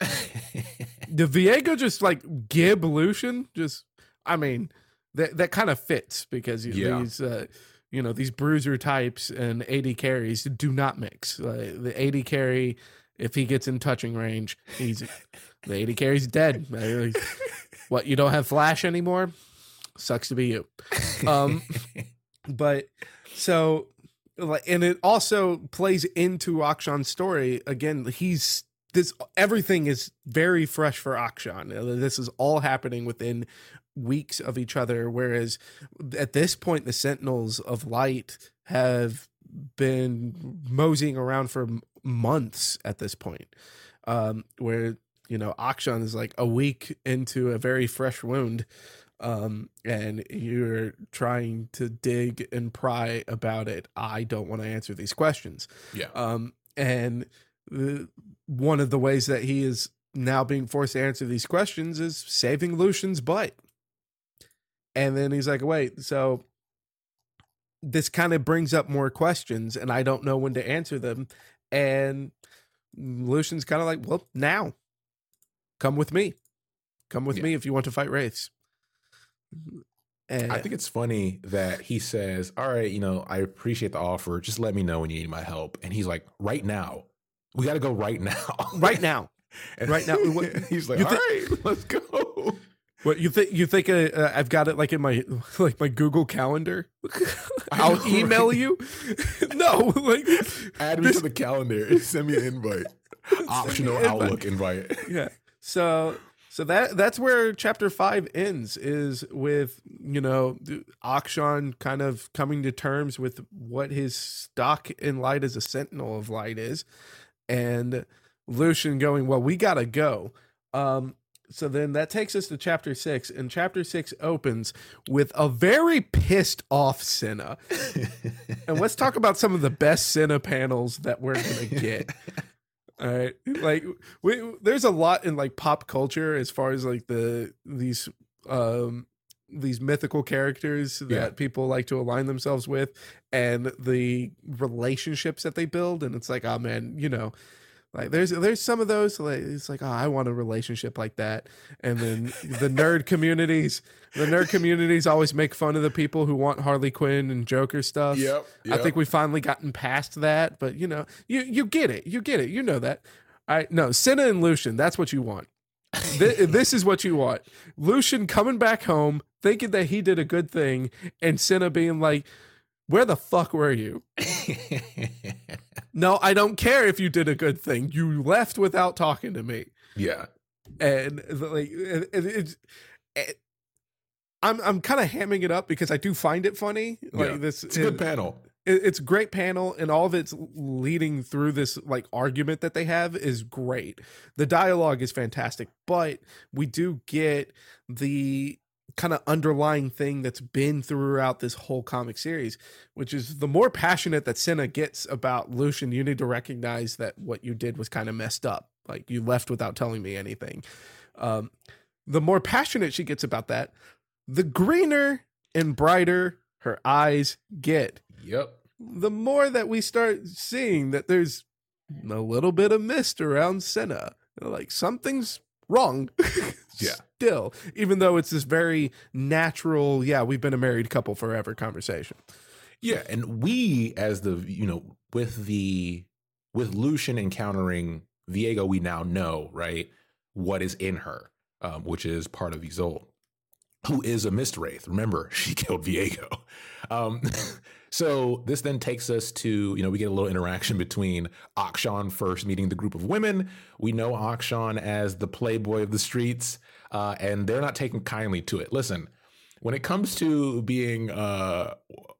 Did Viego just like gib Lucian? Just, I mean, that that kind of fits because
Yeah.
these, uh, you know, these bruiser types and AD carries do not mix. Uh, the AD carry, if he gets in touching range, he's the AD carry's dead. What you don't have flash anymore? Sucks to be you. Um, but so like and it also plays into Akshan's story again he's this everything is very fresh for Akshan. Uh, this is all happening within weeks of each other whereas at this point the sentinels of light have been moseying around for months at this point. Um where you know Akshan is like a week into a very fresh wound um and you're trying to dig and pry about it. I don't want to answer these questions.
Yeah.
um and uh, one of the ways that he is now being forced to answer these questions is saving lucian's butt and then he's like wait so this kind of brings up more questions and i don't know when to answer them and lucian's kind of like well now come with me come with
Yeah.
me if you want to fight wraiths and
I think it's funny that he says, All right, you know, I appreciate the offer. Just let me know when you need my help. And he's like, Right now. We got to go right now.
right now
And
right now, what-
he's like,
you
All right, let's go.
What you think? You think uh, uh, I've got it like in my like my Google Calendar? I'll email you. no, like
Add me
this-
to the calendar. Send me an invite. Optional
invite.
Outlook invite.
yeah. So so that that's where chapter five ends is with you know Akshan kind of coming to terms with what his stock in light as a sentinel of light is, and Lucian going, well, we gotta go. Um, so then that takes us to chapter six, and chapter six opens with a very pissed off Senna. and let's talk about some of the best Senna panels that we're gonna get. All right, like we, there's a lot in like pop culture as far as like the these um these mythical characters that
Yeah.
people like to align themselves with and the relationships that they build and it's like oh man you know like there's there's some of those like it's like oh I want a relationship like that and then the nerd communities the nerd communities always make fun of the people who want Harley Quinn and Joker stuff
Yep.
I think we've finally gotten past that, but you know, you you get it, you get it, you know that. All right, no, Senna and Lucian, that's what you want. Thi- this is what you want. Lucian coming back home, thinking that he did a good thing, and Senna being like, "Where the fuck were you?" No, I don't care if you did a good thing. You left without talking to me,
yeah.
and like it, it, it's. It, I'm I'm kind of hamming it up because I do find it funny. Like
Yeah.
this,
It's a good panel.
it's a great panel and all of it's leading through this like argument that they have is great the dialogue is fantastic but we do get the kind of underlying thing that's been throughout this whole comic series which is the more passionate that Senna gets about Lucian you need to recognize that what you did was kind of messed up like you left without telling me anything um the more passionate she gets about that the greener and brighter her eyes get
Yep.
the more that we start seeing that there's a little bit of mist around Senna, like something's wrong.
Yeah.
Still, even though it's this very natural, yeah, we've been a married couple forever conversation.
Yeah, and we as the you know with the with Lucian encountering Viego, we now know right what is in her, um, which is part of Isolde, who is a mist wraith. Remember, she killed Viego. Um, so this then takes us to you know we get a little interaction between Akshan first meeting the group of women. We know Akshan as the playboy of the streets, uh, and they're not taking kindly to it. Listen, when it comes to being uh,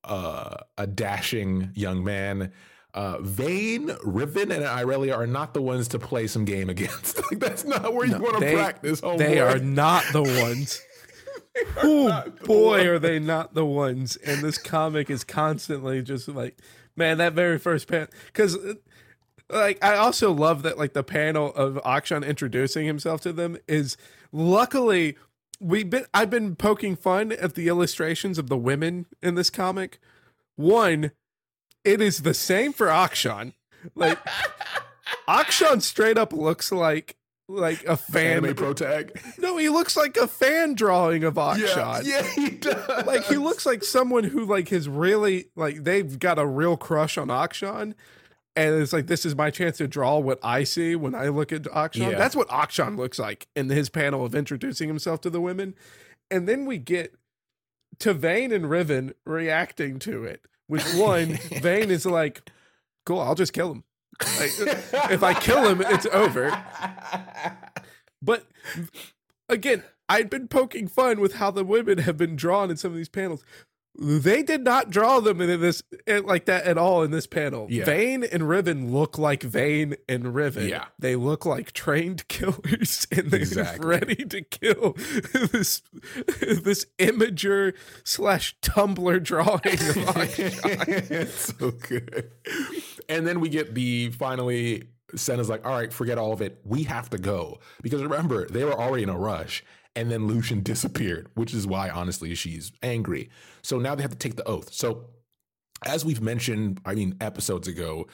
uh, a dashing young man, uh, Vayne, Riven, and Irelia are not the ones to play some game against. like, that's not where you
No,
want to practice. Oh,
They are not the ones. Oh
the
boy, are they not the ones? And this comic is constantly just like Man, that very first panel, because like I also love that like the panel of Akshan introducing himself to them is luckily we've been I've been poking fun at the illustrations of the women in this comic. One, it is the same for Akshan. Like Akshan straight up looks like like a fan
Anime pro tag.
No, he looks like a fan drawing of
Yeah, yeah, he does.
Like he looks like someone who like has really like they've got a real crush on Akshan. And it's like this is my chance to draw what I see when I look at Akshan.
Yeah.
That's what Akshan looks like in his panel of introducing himself to the women. And then we get to Vayne and Riven reacting to it. Which one, Vayne is like, Cool, I'll just kill him. Like, if I kill him, it's over. But again, I'd been poking fun with how the women have been drawn in some of these panels. They did not draw them in this like that at all in this panel.
Yeah.
Vayne and Riven look like Vayne and Riven.
Yeah.
They look like trained killers and they're
Exactly.
ready to kill this this Imgur slash Tumblr drawing of
it's so good. And then we get the finally Senna's like, all right, forget all of it. We have to go. Because remember, they were already in a rush. And then Lucian disappeared, which is why, honestly, she's angry. So now they have to take the oath. So, as we've mentioned, I mean, episodes ago,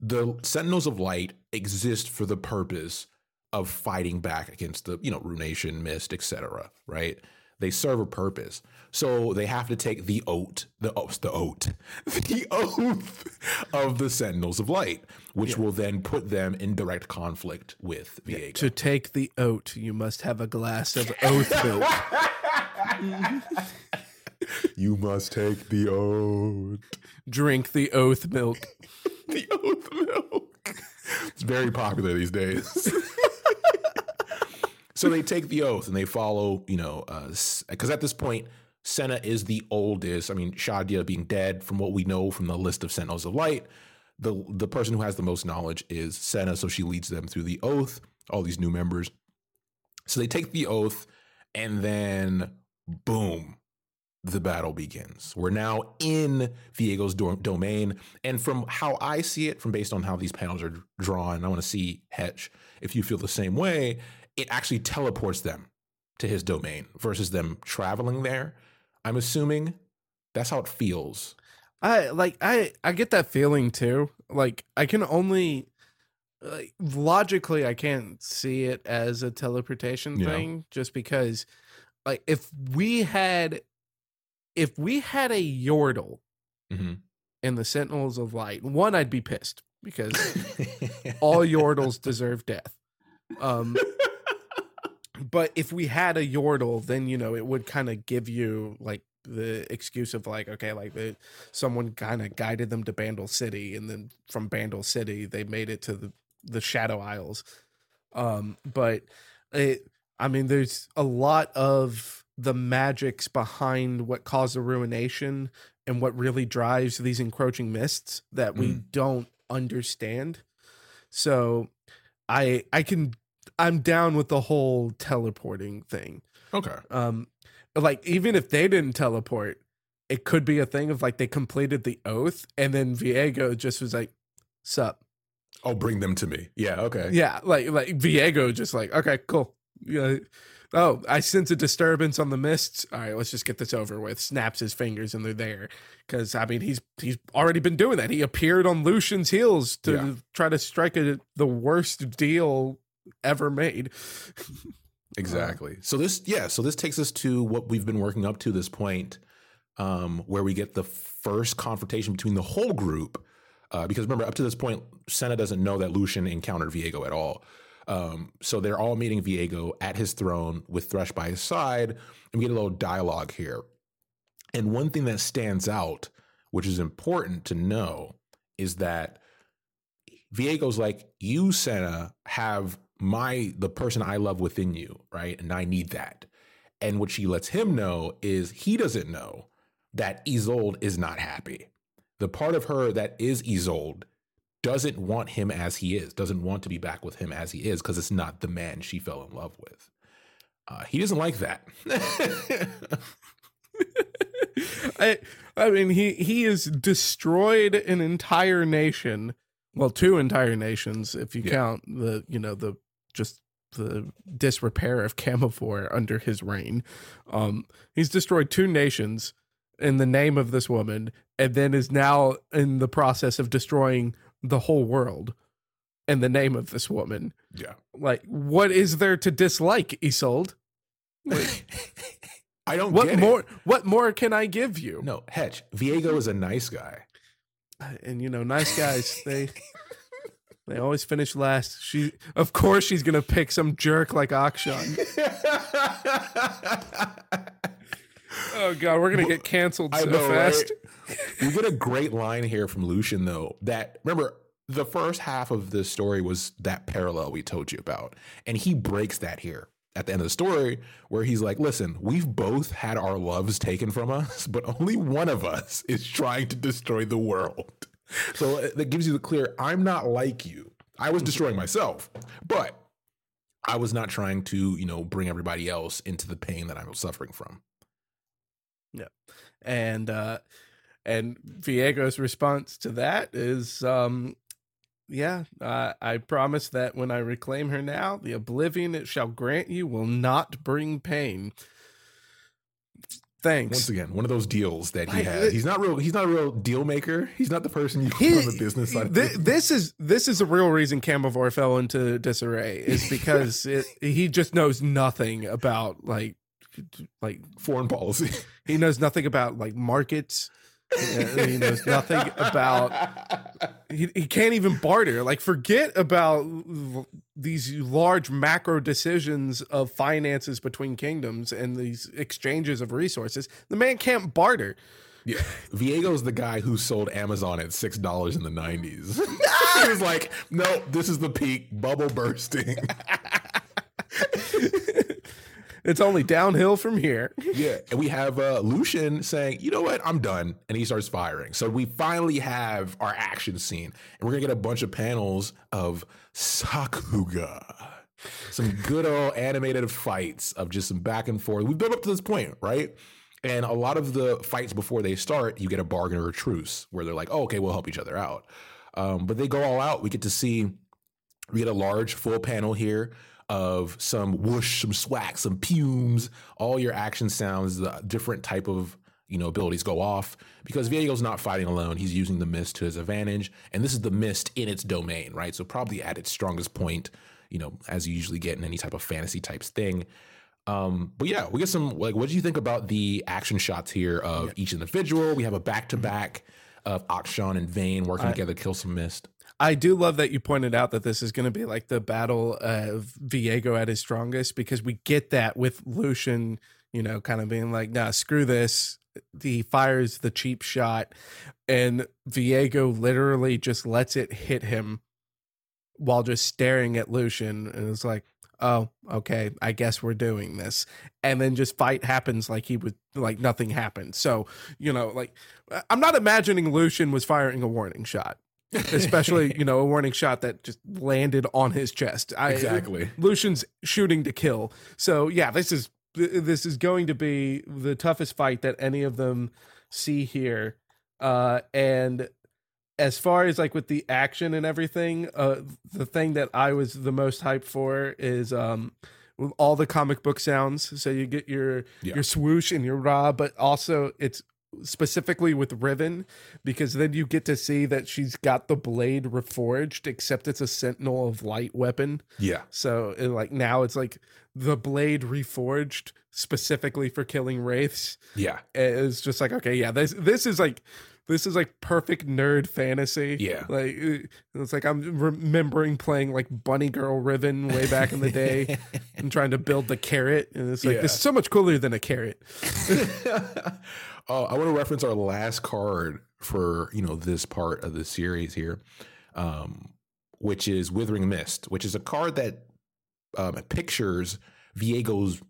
the Sentinels of Light exist for the purpose of fighting back against the, you know, Ruination, Mist, etc. Right? They serve a purpose. So they have to take the oath, the oath, the oath, the oath of the Sentinels of Light, which will then put them in direct conflict with Viego.
To take the oath, you must have a glass of oath milk.
you must take the oath.
Drink the oath milk.
the oath milk. It's very popular these days. so they take the oath and they follow, you know, uh, because at this point, Senna is the oldest. I mean, Shadia being dead, from what we know from the list of Sentinels of Light, the the person who has the most knowledge is Senna. So she leads them through the oath. All these new members. So they take the oath, and then boom, the battle begins. We're now in Viego's do- domain. And from how I see it, from based on how these panels are drawn, I want to see Hetch, if you feel the same way, it actually teleports them to his domain versus them traveling there. I'm assuming that's how it feels.
I like I I get that feeling too. Like I can only like logically I can't see it as a teleportation
Yeah.
thing just because like if we had if we had a Yordle
Mm-hmm.
in the Sentinels of Light, one I'd be pissed because all Yordles deserve death. Um but if we had a Yordle, then you know it would kind of give you like the excuse of like, okay, like the, someone kind of guided them to Bandle City, and then from Bandle City they made it to the the Shadow Isles. Um, but it, I mean, there's a lot of the magics behind what caused the ruination and what really drives these encroaching mists that we don't understand. So I I can I'm down with the whole teleporting thing.
okay.
Um like even if they didn't teleport, it could be a thing of like they completed the oath and then Viego just was like, sup.
Oh, bring them to me. Yeah. Okay.
Yeah, like like Viego just like, okay, cool. Yeah. Oh, I sense a disturbance on the mists. All right, let's just get this over with. Snaps his fingers and they're there. Cause I mean he's he's already been doing that. He appeared on Lucian's heels to
Yeah.
try to strike a, the worst deal ever made.
Exactly. So this, yeah. So this takes us to what we've been working up to this point, um, where we get the first confrontation between the whole group. Uh, because remember, up to this point, Senna doesn't know that Lucian encountered Viego at all. Um, so they're all meeting Viego at his throne with Thresh by his side, and we get a little dialogue here. And one thing that stands out, which is important to know, is that Viego's like, you, Senna, have my the person I love within you, right? And I need that. And what she lets him know is he doesn't know that Isolde is not happy. The part of her that is Isolde doesn't want him as he is, doesn't want to be back with him as he is, because it's not the man she fell in love with. Uh, he doesn't like that.
I I mean he he has destroyed an entire nation. Well, two entire nations if you
Yeah.
count the you know the just the disrepair of Camavor under his reign. Um he's destroyed two nations in the name of this woman and then is now in the process of destroying the whole world in the name of this woman.
Yeah.
Like what is there to dislike, Isolde?
I don't
What more
It.
what more can I give you?
No, Hetch. Viego is a nice guy.
and you know, nice guys, they they always finish last. She, of course, she's gonna pick some jerk like Akshan. Oh god, we're gonna get canceled so
know,
fast.
right? we get a great line here from Lucian, though. That remember the first half of the story was that parallel we told you about, and he breaks that here at the end of the story, where he's like, "Listen, we've both had our loves taken from us, but only one of us is trying to destroy the world." So uh, that gives you the clear. I'm not like you. I was destroying myself, but I was not trying to, you know, bring everybody else into the pain that I'm suffering from. Yeah.
And uh and Viego's response to that is um yeah, uh, I promise that when I reclaim her now, the oblivion it shall grant you will not bring pain. Thanks.
Once again, one of those deals that he
Like,
has. He's not real. He's not a real deal maker. He's not the person you
He-
on the business side. of
this is this is the real reason Camavor fell into disarray is because it, he just knows nothing about like like
foreign policy.
he knows nothing about like markets. He knows nothing about he, he can't even barter. Like forget about these large macro decisions of finances between kingdoms and these exchanges of resources. The man can't barter.
Yeah, Viego's the guy who sold Amazon at six dollars in the nineties. he was like, "No, this is the peak, bubble bursting."
it's only downhill from here
yeah, and we have uh, Lucian saying, "You know what? I'm done," and he starts firing. So we finally have our action scene, and we're gonna get a bunch of panels of Sakuga. Some good old animated fights of just some back and forth. We've built up to this point, right? And a lot of the fights before they start, you get a bargain or a truce where they're like, oh, okay, we'll help each other out. Um, but they go all out. We get to see, we get a large full panel here of some whoosh, some swack, some fumes, all your action sounds, the different type of you know abilities go off because Viego's not fighting alone. He's using the mist to his advantage, and this is the mist in its domain, right? So probably at its strongest point, you know, as you usually get in any type of fantasy types thing. Um, but yeah, we get some like what do you think about the action shots here of each individual? We have a back to back of Akshan and Vayne working together to kill some mist.
I do love that you pointed out that this is going to be like the battle of Viego at his strongest because we get that with Lucian, you know, kind of being like, nah, screw this. He fires the cheap shot, and Viego literally just lets it hit him while just staring at Lucian. And it's like, oh, okay, I guess we're doing this. And then just fight happens like he would, like nothing happened. So, you know, like, I'm not imagining Lucian was firing a warning shot especially you know a warning shot that just landed on his chest. I,
Exactly.
Lucian's shooting to kill. So yeah, this is this is going to be the toughest fight that any of them see here. Uh, and as far as like with the action and everything, uh, the thing that I was the most hyped for is um all the comic book sounds. So you get your
Yeah.
your swoosh and your raw, but also it's specifically with Riven because then you get to see that she's got the blade reforged, except it's a Sentinel of Light weapon.
Yeah.
So like now it's like the blade reforged specifically for killing wraiths.
Yeah.
It's just like okay, yeah, this this is like this is like perfect nerd fantasy.
Yeah.
like uh, it's like I'm remembering playing like Bunny Girl Riven way back in the day and trying to build the carrot, and it's like
Yeah.
this is so much cooler than a carrot.
oh, I want to reference our last card for you know this part of the series here, um, which is Withering Mist, which is a card that um, pictures Viego's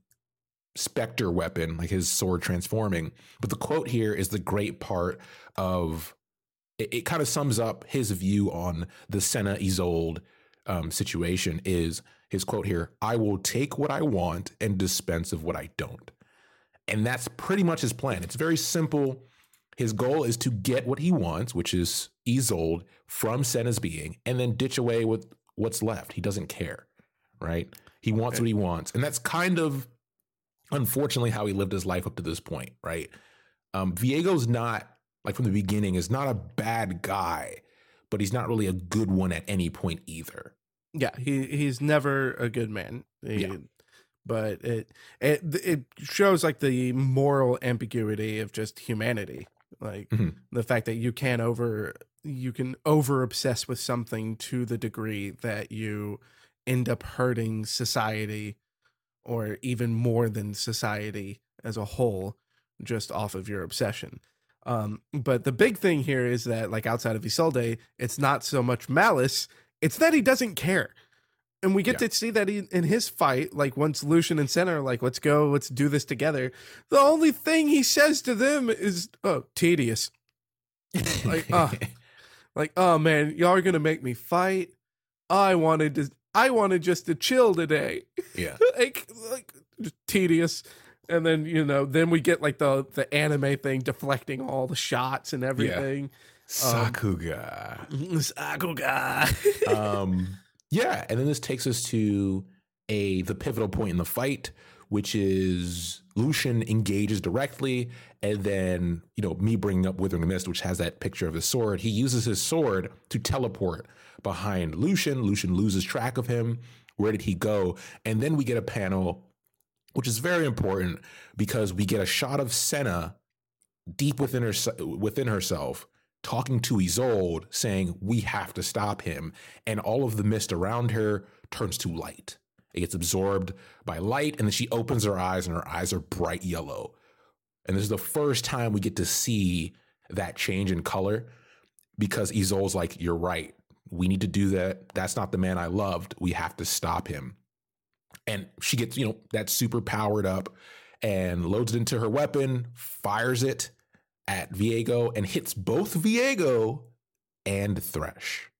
specter weapon, like his sword transforming. But the quote here is the great part of it, it kind of sums up his view on the Senna Isolde um, situation is his quote here I will take what I want and dispense of what I don't. And that's pretty much his plan. It's very simple. His goal is to get what he wants, which is Isolde from Senna's being, and then ditch away with what's left. He doesn't care, right? He wants what he wants. And that's kind of unfortunately how he lived his life up to this point, right? Um, Viego's not like from the beginning is not a bad guy, but he's not really a good one at any point either.
Yeah, he he's never a good man. He,
Yeah.
But it it it shows like the moral ambiguity of just humanity. Like
Mhm.
the fact that you can over you can over obsess with something to the degree that you end up hurting society or even more than society as a whole just off of your obsession. Um, but the big thing here is that, like outside of Isolde, it's not so much malice; it's that he doesn't care. And we get
Yeah.
to see that he, in his fight, like once Lucian and Senna are like, "Let's go, let's do this together." The only thing he says to them is, "Oh, tedious." Like, uh, Like, "Oh man, y'all are gonna make me fight." I wanted to. I wanted just to chill today.
yeah.
like, like tedious. And then you know, then we get like the the anime thing deflecting all the shots and everything.
Sakuga.
Sakuga.
um, yeah, and then this takes us to a the pivotal point in the fight, which is Lucian engages directly, and then you know me bringing up Withering the Mist, which has that picture of his sword. He uses his sword to teleport behind Lucian. Lucian loses track of him. Where did he go? And then we get a panel, which is very important because we get a shot of Senna deep within her within herself talking to Isolde saying we have to stop him and all of the mist around her turns to light. It gets absorbed by light and then she opens her eyes and her eyes are bright yellow. And this is the first time we get to see that change in color because Isolde's like you're right. We need to do that. That's not the man I loved. We have to stop him. And she gets you know that super powered up and loads it into her weapon fires it at Viego and hits both Viego and Thresh.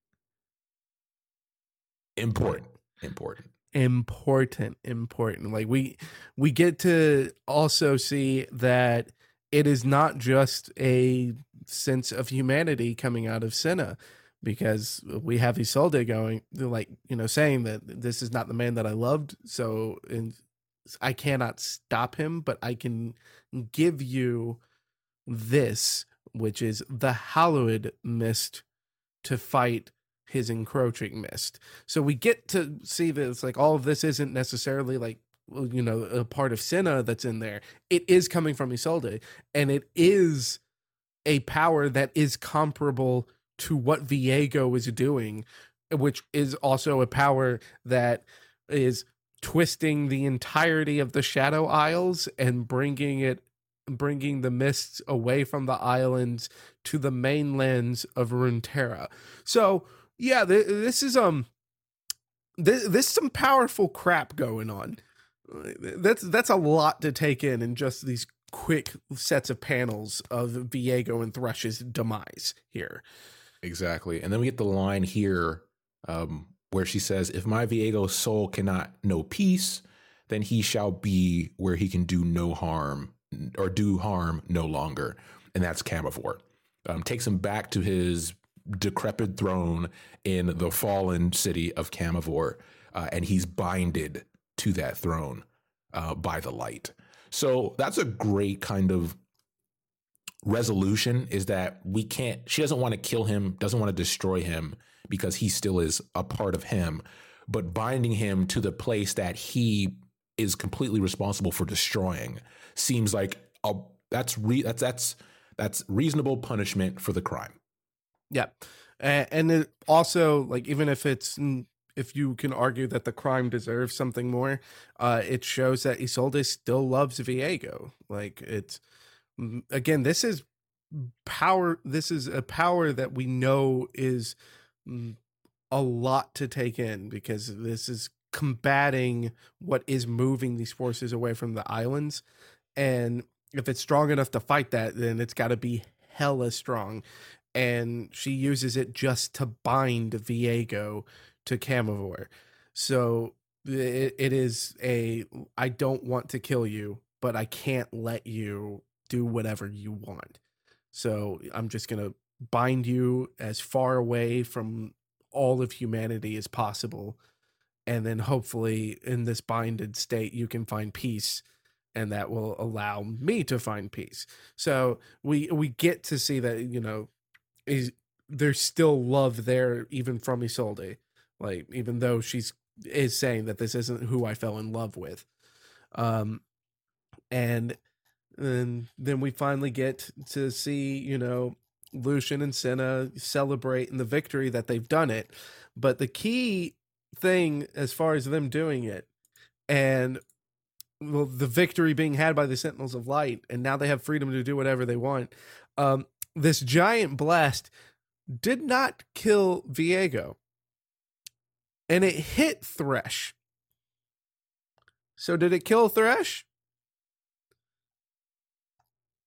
Important, important.
important important like we we get to also see that it is not just a sense of humanity coming out of Senna because we have Isolde going like you know saying that this is not the man that I loved so and I cannot stop him but I can give you this which is the hallowed mist to fight his encroaching mist so we get to see that it's like all of this isn't necessarily like you know a part of Senna that's in there. It is coming from Isolde, and it is a power that is comparable to what Viego is doing, which is also a power that is twisting the entirety of the Shadow Isles and bringing it bringing the mists away from the islands to the mainlands of Runeterra. So yeah, th- this is um, this this some powerful crap going on. That's that's a lot to take in in just these quick sets of panels of Viego and Thresh's demise here.
Exactly. And then we get the line here um, where she says, If my Viego's soul cannot know peace, then he shall be where he can do no harm or do harm no longer. And that's Camavor. Um, takes him back to his decrepit throne in the fallen city of Camavor, uh, and he's binded to that throne uh, by the light. So that's a great kind of resolution is that we can't she doesn't want to kill him doesn't want to destroy him because he still is a part of him but binding him to the place that he is completely responsible for destroying seems like a that's re, that's that's that's reasonable punishment for the crime
Yeah, and, it also like even if it's if you can argue that the crime deserves something more, uh, it shows that Isolde still loves Viego. Like it's again, this is power. This is a power that we know is a lot to take in because this is combating what is moving these forces away from the islands, and if it's strong enough to fight that, then it's got to be hella strong. And she uses it just to bind Viego to Camavor. So it, it is a I don't want to kill you, but I can't let you do whatever you want. So I'm just going to bind you as far away from all of humanity as possible. And then hopefully in this binded state, you can find peace and that will allow me to find peace. So we we get to see that you know is there's still love there even from Isolde, like even though she's is saying that this isn't who I fell in love with, um, and and then we finally get to see you know Lucian and Senna celebrate in the victory that they've done it, but the key thing as far as them doing it and well, the victory being had by the Sentinels of Light, and now they have freedom to do whatever they want. Um, this giant blast did not kill Viego, and it hit Thresh. So, did it kill Thresh?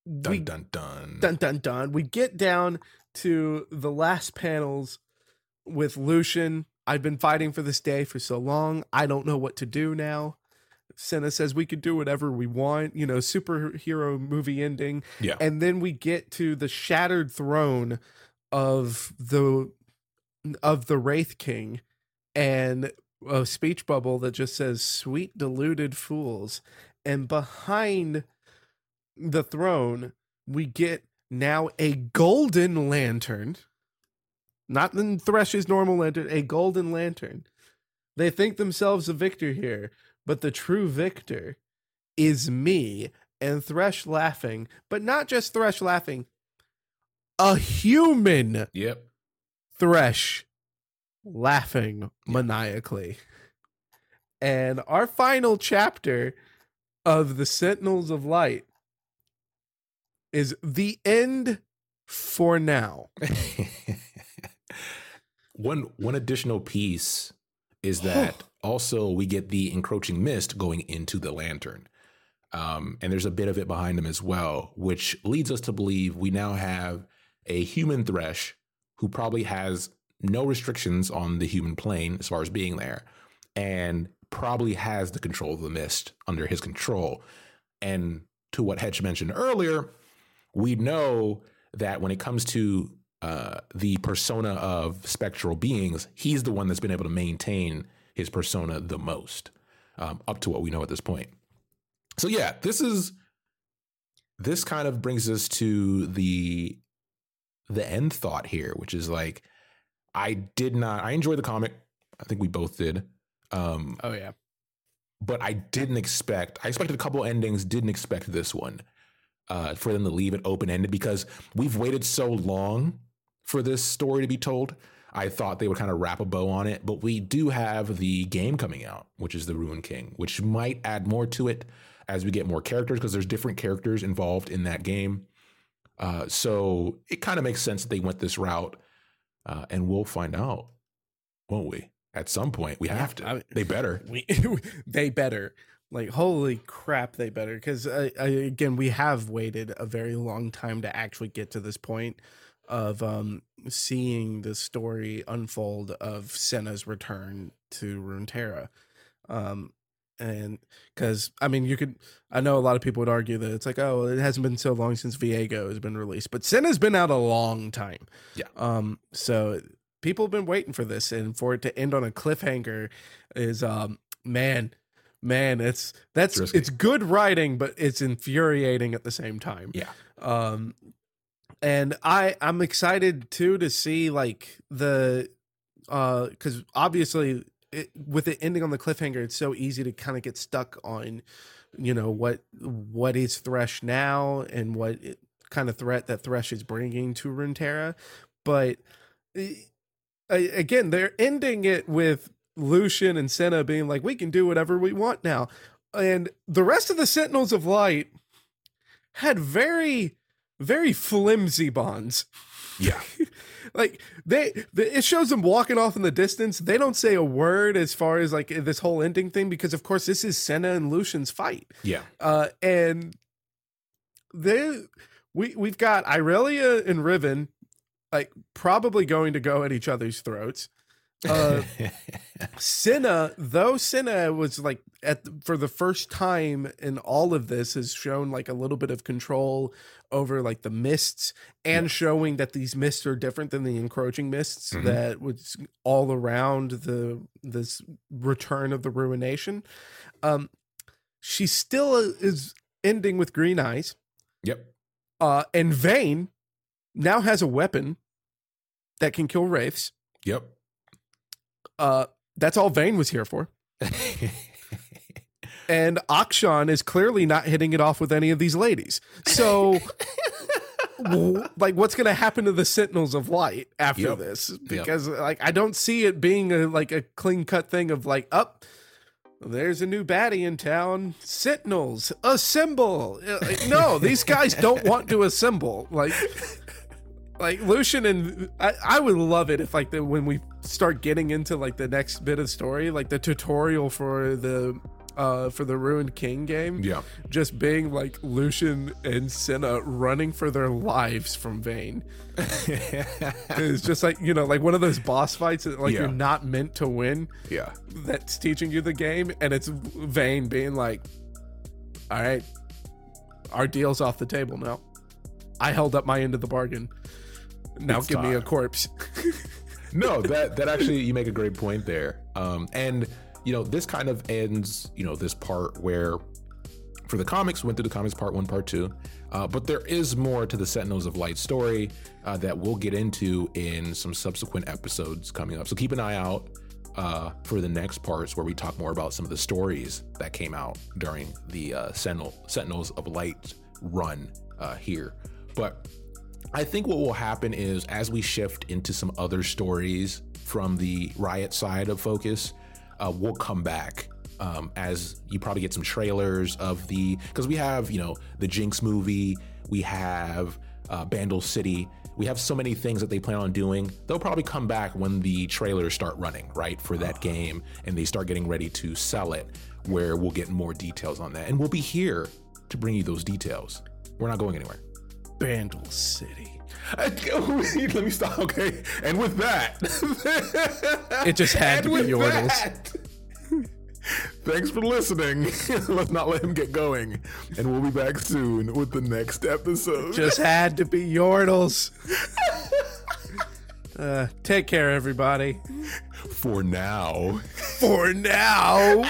Dun
we,
dun dun.
dun dun dun. We get down to the last panels with Lucian. I've been fighting for this day for so long. I don't know what to do now. Senna says we could do whatever we want, you know, superhero movie ending.
Yeah.
And then we get to the shattered throne of the of the Wraith King and a speech bubble that just says sweet deluded fools. And behind the throne, we get now a golden lantern. Not in Thresh's normal lantern, a golden lantern. They think themselves a victor here, but the true victor is me and Thresh laughing, but not just Thresh laughing, a human
Yep.
Thresh laughing maniacally. And our final chapter of the Sentinels of Light is the end for now.
one one additional piece is that also we get the encroaching mist going into the lantern. Um, and there's a bit of it behind him as well, which leads us to believe we now have a human Thresh who probably has no restrictions on the human plane as far as being there, and probably has the control of the mist under his control. And to what Hedge mentioned earlier, we know that when it comes to uh, the persona of spectral beings, he's the one that's been able to maintain his persona the most, um, up to what we know at this point. So yeah, this is this kind of brings us to the the end thought here, which is like I did not I enjoyed the comic. I think we both did. Um,
Oh yeah.
but I didn't expect. I expected a couple endings. Didn't expect this one uh, for them to leave it open ended because we've waited so long for this story to be told. I thought they would kind of wrap a bow on it, but we do have the game coming out, which is the Ruined King, which might add more to it as we get more characters because there's different characters involved in that game. Uh, so it kind of makes sense that they went this route, uh, and we'll find out, won't we? At some point, we
Yeah,
have to.
I mean-
they better.
we they better like holy crap they better because I, again we have waited a very long time to actually get to this point of um seeing the story unfold of Senna's return to Runeterra um and because I mean you could I know a lot of people would argue that it's like oh it hasn't been so long since Viego has been released but Senna's been out a long time
Yeah.
um so people have been waiting for this and for it to end on a cliffhanger is um man man it's that's
It's
it's good writing but it's infuriating at the same time
Yeah.
um and i i'm excited too to see like the uh because obviously it, with it ending on the cliffhanger it's so easy to kind of get stuck on you know what what is thresh now and what it, kind of threat that thresh is bringing to runeterra. But eh, again they're ending it with lucian and senna being like we can do whatever we want now. And the rest of the sentinels of light had very very flimsy bonds
Yeah.
like they, the, it shows them walking off in the distance they don't say a word as far as like this whole ending thing because of course this is senna and lucian's fight
Yeah.
uh and they we we've got irelia and riven like probably going to go at each other's throats Uh, Senna, though Senna was like at the, for the first time in all of this has shown like a little bit of control over like the mists and
Yeah.
showing that these mists are different than the encroaching mists
Mhm.
that was all around the this return of the ruination. Um she still is ending with green eyes.
yep.
Uh and Vayne now has a weapon that can kill wraiths.
Yep.
Uh that's all Vayne was here for. and Akshan is clearly not hitting it off with any of these ladies. So, w- like, what's going to happen to the Sentinels of Light after
Yep.
this? Because, like, I don't see it being a like a clean cut thing of like, up. there's a new baddie in town. Sentinels, assemble! Uh, no, these guys don't want to assemble. Like, like Lucian and I, I would love it if like the when we start getting into like the next bit of story, like the tutorial for the uh for the Ruined King game,
yeah.
just being like Lucian and Senna running for their lives from Vayne. It's just like you know, like one of those boss fights that like
Yeah.
you're not meant to win.
yeah.
That's teaching you the game, and it's Vayne being like, "All right, our deal's off the table now. I held up my end of the bargain. Now
It's
give me a corpse."
no, that that actually you make a great point there. Um, and you know, this kind of ends, you know, this part where for the comics went through the comics part one, part two. Uh, but there is more to the Sentinels of Light story uh, that we'll get into in some subsequent episodes coming up. So keep an eye out uh, for the next parts where we talk more about some of the stories that came out during the uh, Sentinel, Sentinels of Light run uh, here. But I think what will happen is as we shift into some other stories from the Riot side of focus, uh, we'll come back um, as you probably get some trailers of the because we have you know the Jinx movie, we have uh, Bandle City. We have so many things that they plan on doing. They'll probably come back when the trailers start running, right, for that game and they start getting ready to sell it, where we'll get more details on that. And we'll be here to bring you those details. We're not going anywhere.
Bandle City.
Let me stop. Okay, and with that,
It just had to be
that, Thanks for listening. Let's not let him get going, and we'll be back soon with the next episode.
Just had to be Yordles. Uh, take care, everybody.
for now.
For now.